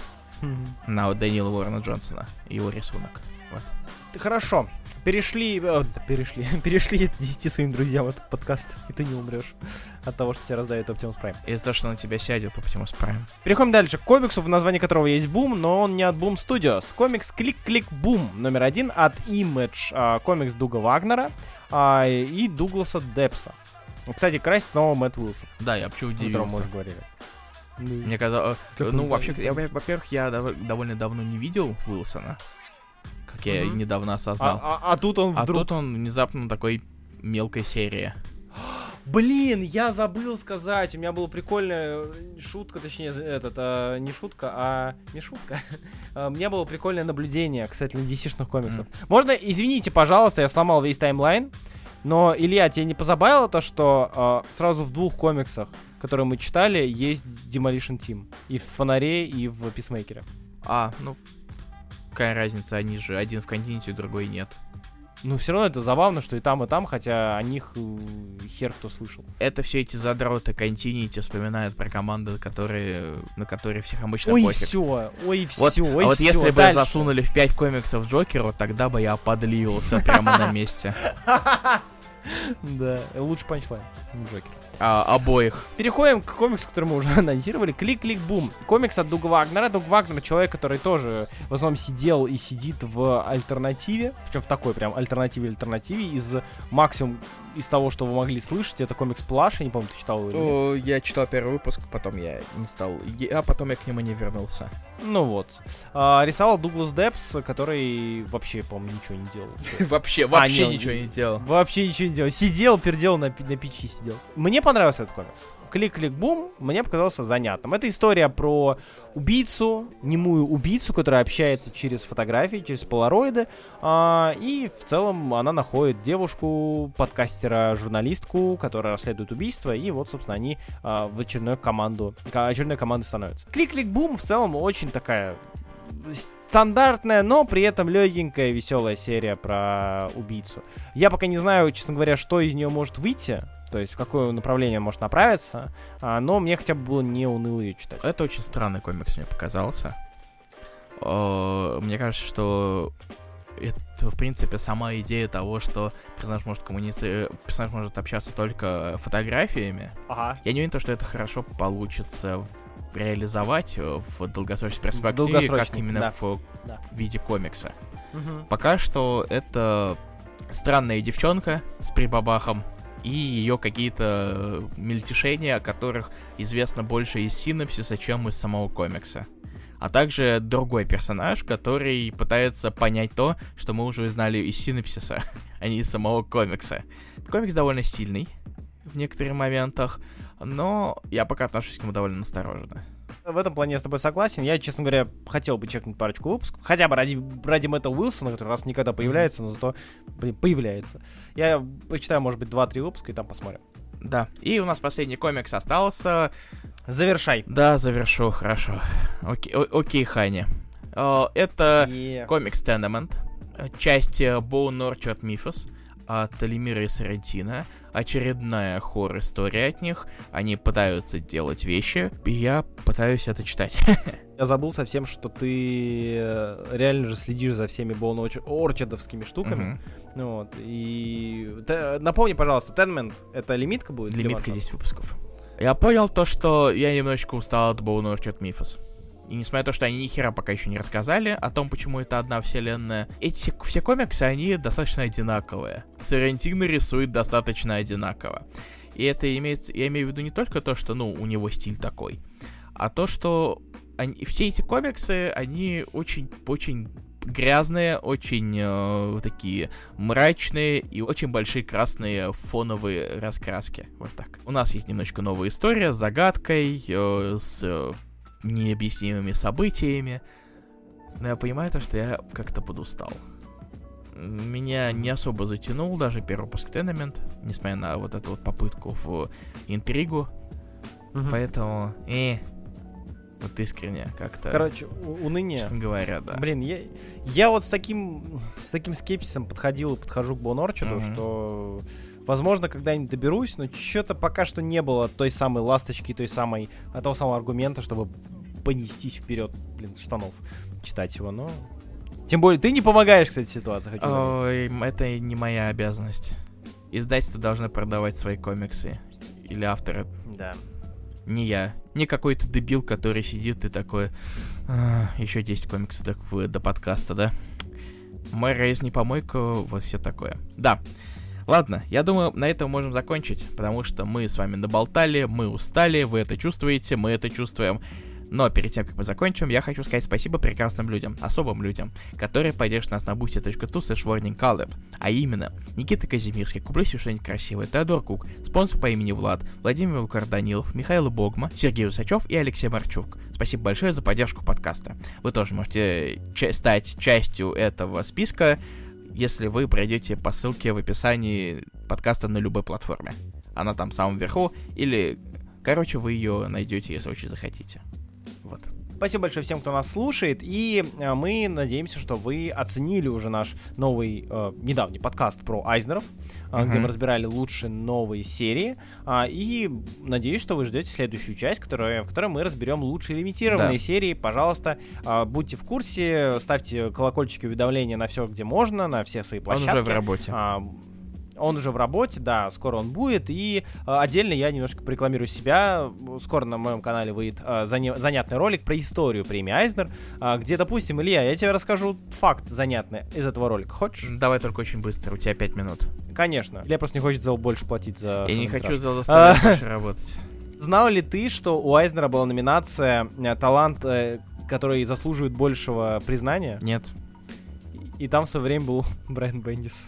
Speaker 1: На вот Дэниела Уоррена Джонсона его рисунок. Вот.
Speaker 2: Хорошо. Перешли, э, перешли, [laughs] перешли 10 своим друзьям этот подкаст, и ты не умрешь от того, что тебя раздавит Optimus Prime.
Speaker 1: Из-за того, что на тебя сядет Оптимус Прайм.
Speaker 2: Переходим дальше к комиксу, в названии которого есть Бум, но он не от Boom Studios. Комикс Клик-Клик Бум номер один от Image. а, комикс Дуга Вагнера а, и Дугласа Депса. Кстати, красит снова Мэтт Уилсон,
Speaker 1: Да, я вообще
Speaker 2: о котором мы
Speaker 1: удивился.
Speaker 2: уже говорили.
Speaker 1: Мне казалось...
Speaker 2: Как
Speaker 1: ну, вообще, я, во- во-первых, я дов- довольно давно не видел Уилсона. Как я
Speaker 2: Мгм.
Speaker 1: недавно осознал.
Speaker 2: А, а- а тут он
Speaker 1: А
Speaker 2: вдруг...
Speaker 1: тут он внезапно такой мелкой серии. [gasps]
Speaker 2: Блин, я забыл сказать. У меня была прикольная шутка, точнее, этот, а, не шутка, а не шутка. [laughs] А, У меня было прикольное наблюдение касательно DC-шных комиксов. Можно, извините, пожалуйста, я сломал весь таймлайн, но, Илья, тебе не позабавило то, что а, сразу в двух комиксах, которые мы читали, есть Demolition Team. И в Фонаре, и в Писмейкере.
Speaker 1: А, ну, какая разница, они же один в континенте, другой нет.
Speaker 2: Ну, все равно это забавно, что и там, и там, хотя о них э, хер кто слышал.
Speaker 1: Это все эти задроты Continuity вспоминают про команды, которые, на которые всех обычно
Speaker 2: Ой,
Speaker 1: пофиг.
Speaker 2: все, ой, все,
Speaker 1: Вот,
Speaker 2: ой,
Speaker 1: а вот
Speaker 2: всё,
Speaker 1: если бы
Speaker 2: дальше.
Speaker 1: засунули в 5 комиксов Джокеру, тогда бы я подливался прямо на месте. [laughs]
Speaker 2: Да, лучше панчлайн. Джокер.
Speaker 1: А, обоих.
Speaker 2: Переходим к комиксу, который мы уже [laughs] анонсировали. Клик-клик-бум. Комикс от Дуга Вагнера. Дуг Вагнер человек, который тоже в основном сидел и сидит в альтернативе. Причем в такой прям альтернативе-альтернативе. Из максимум из того, что вы могли слышать, это комикс Плаш. Я не помню, ты читал его или нет.
Speaker 1: я читал первый выпуск, потом я не стал. А потом я к нему не вернулся.
Speaker 2: Ну вот. А, рисовал Дуглас Депс, который вообще, по-моему, ничего не делал. [laughs]
Speaker 1: Вообще,
Speaker 2: А,
Speaker 1: вообще
Speaker 2: он-
Speaker 1: ничего не делал.
Speaker 2: Вообще ничего не делал. Сидел, пердел на печи сидел. Мне понравился этот комикс. Клик-клик-бум мне показался занятным. Это история про убийцу, немую убийцу, которая общается через фотографии, через полароиды. а, и в целом она находит девушку, подкастера, журналистку, которая расследует убийство. И вот, собственно, они а, в очередную команду, ка- очередной командой становятся. Клик-клик-бум в целом очень такая стандартная, но при этом легенькая, веселая серия про убийцу. Я пока не знаю, честно говоря, что из нее может выйти, то есть в какое направление может направиться, а, но мне хотя бы было не уныло ее читать.
Speaker 1: Это очень странный комикс мне показался. О, Мне кажется, что это, в принципе, сама идея того, что персонаж может коммуницировать, персонаж может общаться только фотографиями.
Speaker 2: Ага.
Speaker 1: Я не уверен, что это хорошо получится реализовать в долгосрочной перспективе,
Speaker 2: долгосрочной,
Speaker 1: как именно
Speaker 2: да.
Speaker 1: в
Speaker 2: Да.
Speaker 1: виде комикса.
Speaker 2: Мгм.
Speaker 1: Пока что это странная девчонка с прибабахом и ее какие-то э, мельтешения, о которых известно больше из синапсиса, чем из самого комикса. А также другой персонаж, который пытается понять то, что мы уже знали из синапсиса, [laughs] а не из самого комикса. Комикс довольно стильный в некоторых моментах, но я пока отношусь к нему довольно настороженно.
Speaker 2: В этом плане я с тобой согласен. Я, честно говоря, хотел бы чекнуть парочку выпусков. Хотя бы ради, ради Мэтта Уилсона, который раз никогда появляется, но зато, блин, появляется. Я почитаю, может быть, 2-3 выпуска и там посмотрим.
Speaker 1: Да. И у нас последний комикс остался.
Speaker 2: Завершай.
Speaker 1: Да, завершу, хорошо. Окей, о- окей Хани. Э, Это
Speaker 2: Е.
Speaker 1: комикс Tenement, э, часть э, Bone Orchard Mythos от Лемира и Сарантино. Очередная хоррор-история от них. Они пытаются делать вещи, и я пытаюсь это читать. [laughs]
Speaker 2: Я забыл совсем, что ты э, реально же следишь за всеми Боун Орчардовскими штуками. Ну Вот. И т- напомни, пожалуйста, Тенмент это лимитка будет?
Speaker 1: Лимитка
Speaker 2: ваншот?
Speaker 1: 10 выпусков. Я понял то, что я немножечко устал от Bone Orchard Mythos. И несмотря на то, что они ни хера пока еще не рассказали о том, почему это одна вселенная, эти все комиксы, они достаточно одинаковые. Сарантино рисует достаточно одинаково. И это имеется, я имею в виду не только то, что, ну, у него стиль такой, а то, что они- все эти комиксы, они очень, очень грязные, очень э, такие мрачные и очень большие красные фоновые раскраски. Вот так. У нас есть немножечко новая история с загадкой, э, с э, необъяснимыми событиями. Но я понимаю то, что я как-то подустал. Меня не особо затянул даже первый выпуск Tenement, несмотря на вот эту вот попытку в интригу.
Speaker 2: Мгм.
Speaker 1: Поэтому, э, вот искренне как-то,
Speaker 2: Короче, уныние.
Speaker 1: честно говоря, да.
Speaker 2: Блин, я, я вот с таким, с таким скепсисом подходил и подхожу к Бон Орчарду,
Speaker 1: Мгм.
Speaker 2: что, возможно, когда-нибудь доберусь, но что-то пока что не было той самой ласточки, той самой, а того самого аргумента, чтобы понестись вперед, блин, штанов, читать его, но... Тем более, ты не помогаешь, кстати, ситуации, хочу.
Speaker 1: Ой, это не моя обязанность. Издательства должны продавать свои комиксы. Или авторы.
Speaker 2: Да.
Speaker 1: Не я. Не какой-то дебил, который сидит и такой... «А, еще 10 комиксов до, до подкаста, да? Мой рейс не помойка, вот все такое. Да. Ладно, я думаю, на этом можем закончить, потому что мы с вами наболтали, мы устали, вы это чувствуете, мы это чувствуем. Но перед тем, как мы закончим, я хочу сказать спасибо прекрасным людям, особым людям, которые поддержат нас на boosty.tu slash. А именно, Никита Казимирский, Куплю что-нибудь красивое, Теодор Кук, спонсор по имени Влад, Владимир Лукар Данилов, Михаил Богма, Сергей Усачев и Алексей Марчук. Спасибо большое за поддержку подкаста. Вы тоже можете ча- стать частью этого списка, если вы пройдете по ссылке в описании подкаста на любой платформе. Она там в самом верху, или, короче, вы ее найдете, если очень захотите. Вот.
Speaker 2: Спасибо большое всем, кто нас слушает, и э, мы надеемся, что вы оценили уже наш новый, э, недавний подкаст про Айзнеров, э, где мы разбирали лучшие новые серии, а, и надеюсь, что вы ждете следующую часть, которая, в которой мы разберем лучшие лимитированные
Speaker 1: Да.
Speaker 2: серии. Пожалуйста, а, будьте в курсе, ставьте колокольчики уведомления на все, где можно, на все свои
Speaker 1: Он
Speaker 2: площадки.
Speaker 1: уже в работе.
Speaker 2: А, он уже в работе, да, скоро он будет. И а, отдельно я немножко порекламирую себя. Скоро на моем канале выйдет заня- занятный ролик про историю премии Айзнер, а, где, допустим, Илья, я тебе расскажу факт занятный из этого ролика. Хочешь?
Speaker 1: Давай только очень быстро, у тебя 5 минут.
Speaker 2: Конечно. Илья просто не хочет за больше платить за
Speaker 1: Я не хочу за- заставлять [laughs] больше работать.
Speaker 2: Знал ли ты, что у Айзнера была номинация э, «Талант, э, который заслуживает большего признания»?
Speaker 1: Нет.
Speaker 2: И там в свое время был [laughs] Брайан Бендис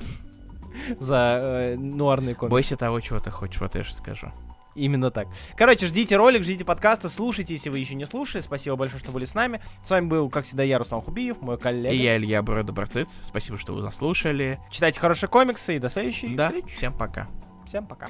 Speaker 2: за э, нуарные комиксы.
Speaker 1: Бойся того, чего ты хочешь, вот я что скажу.
Speaker 2: Именно так. Короче, ждите ролик, ждите подкаста, слушайте, если вы еще не слушали. Спасибо большое, что были с нами. С вами был, как всегда, я, Руслан Хубиев, мой коллега.
Speaker 1: И я, Илья Брода Барциц. Спасибо, что вы нас слушали.
Speaker 2: Читайте хорошие комиксы и до следующей
Speaker 1: Да,
Speaker 2: встречи.
Speaker 1: всем пока.
Speaker 2: Всем пока.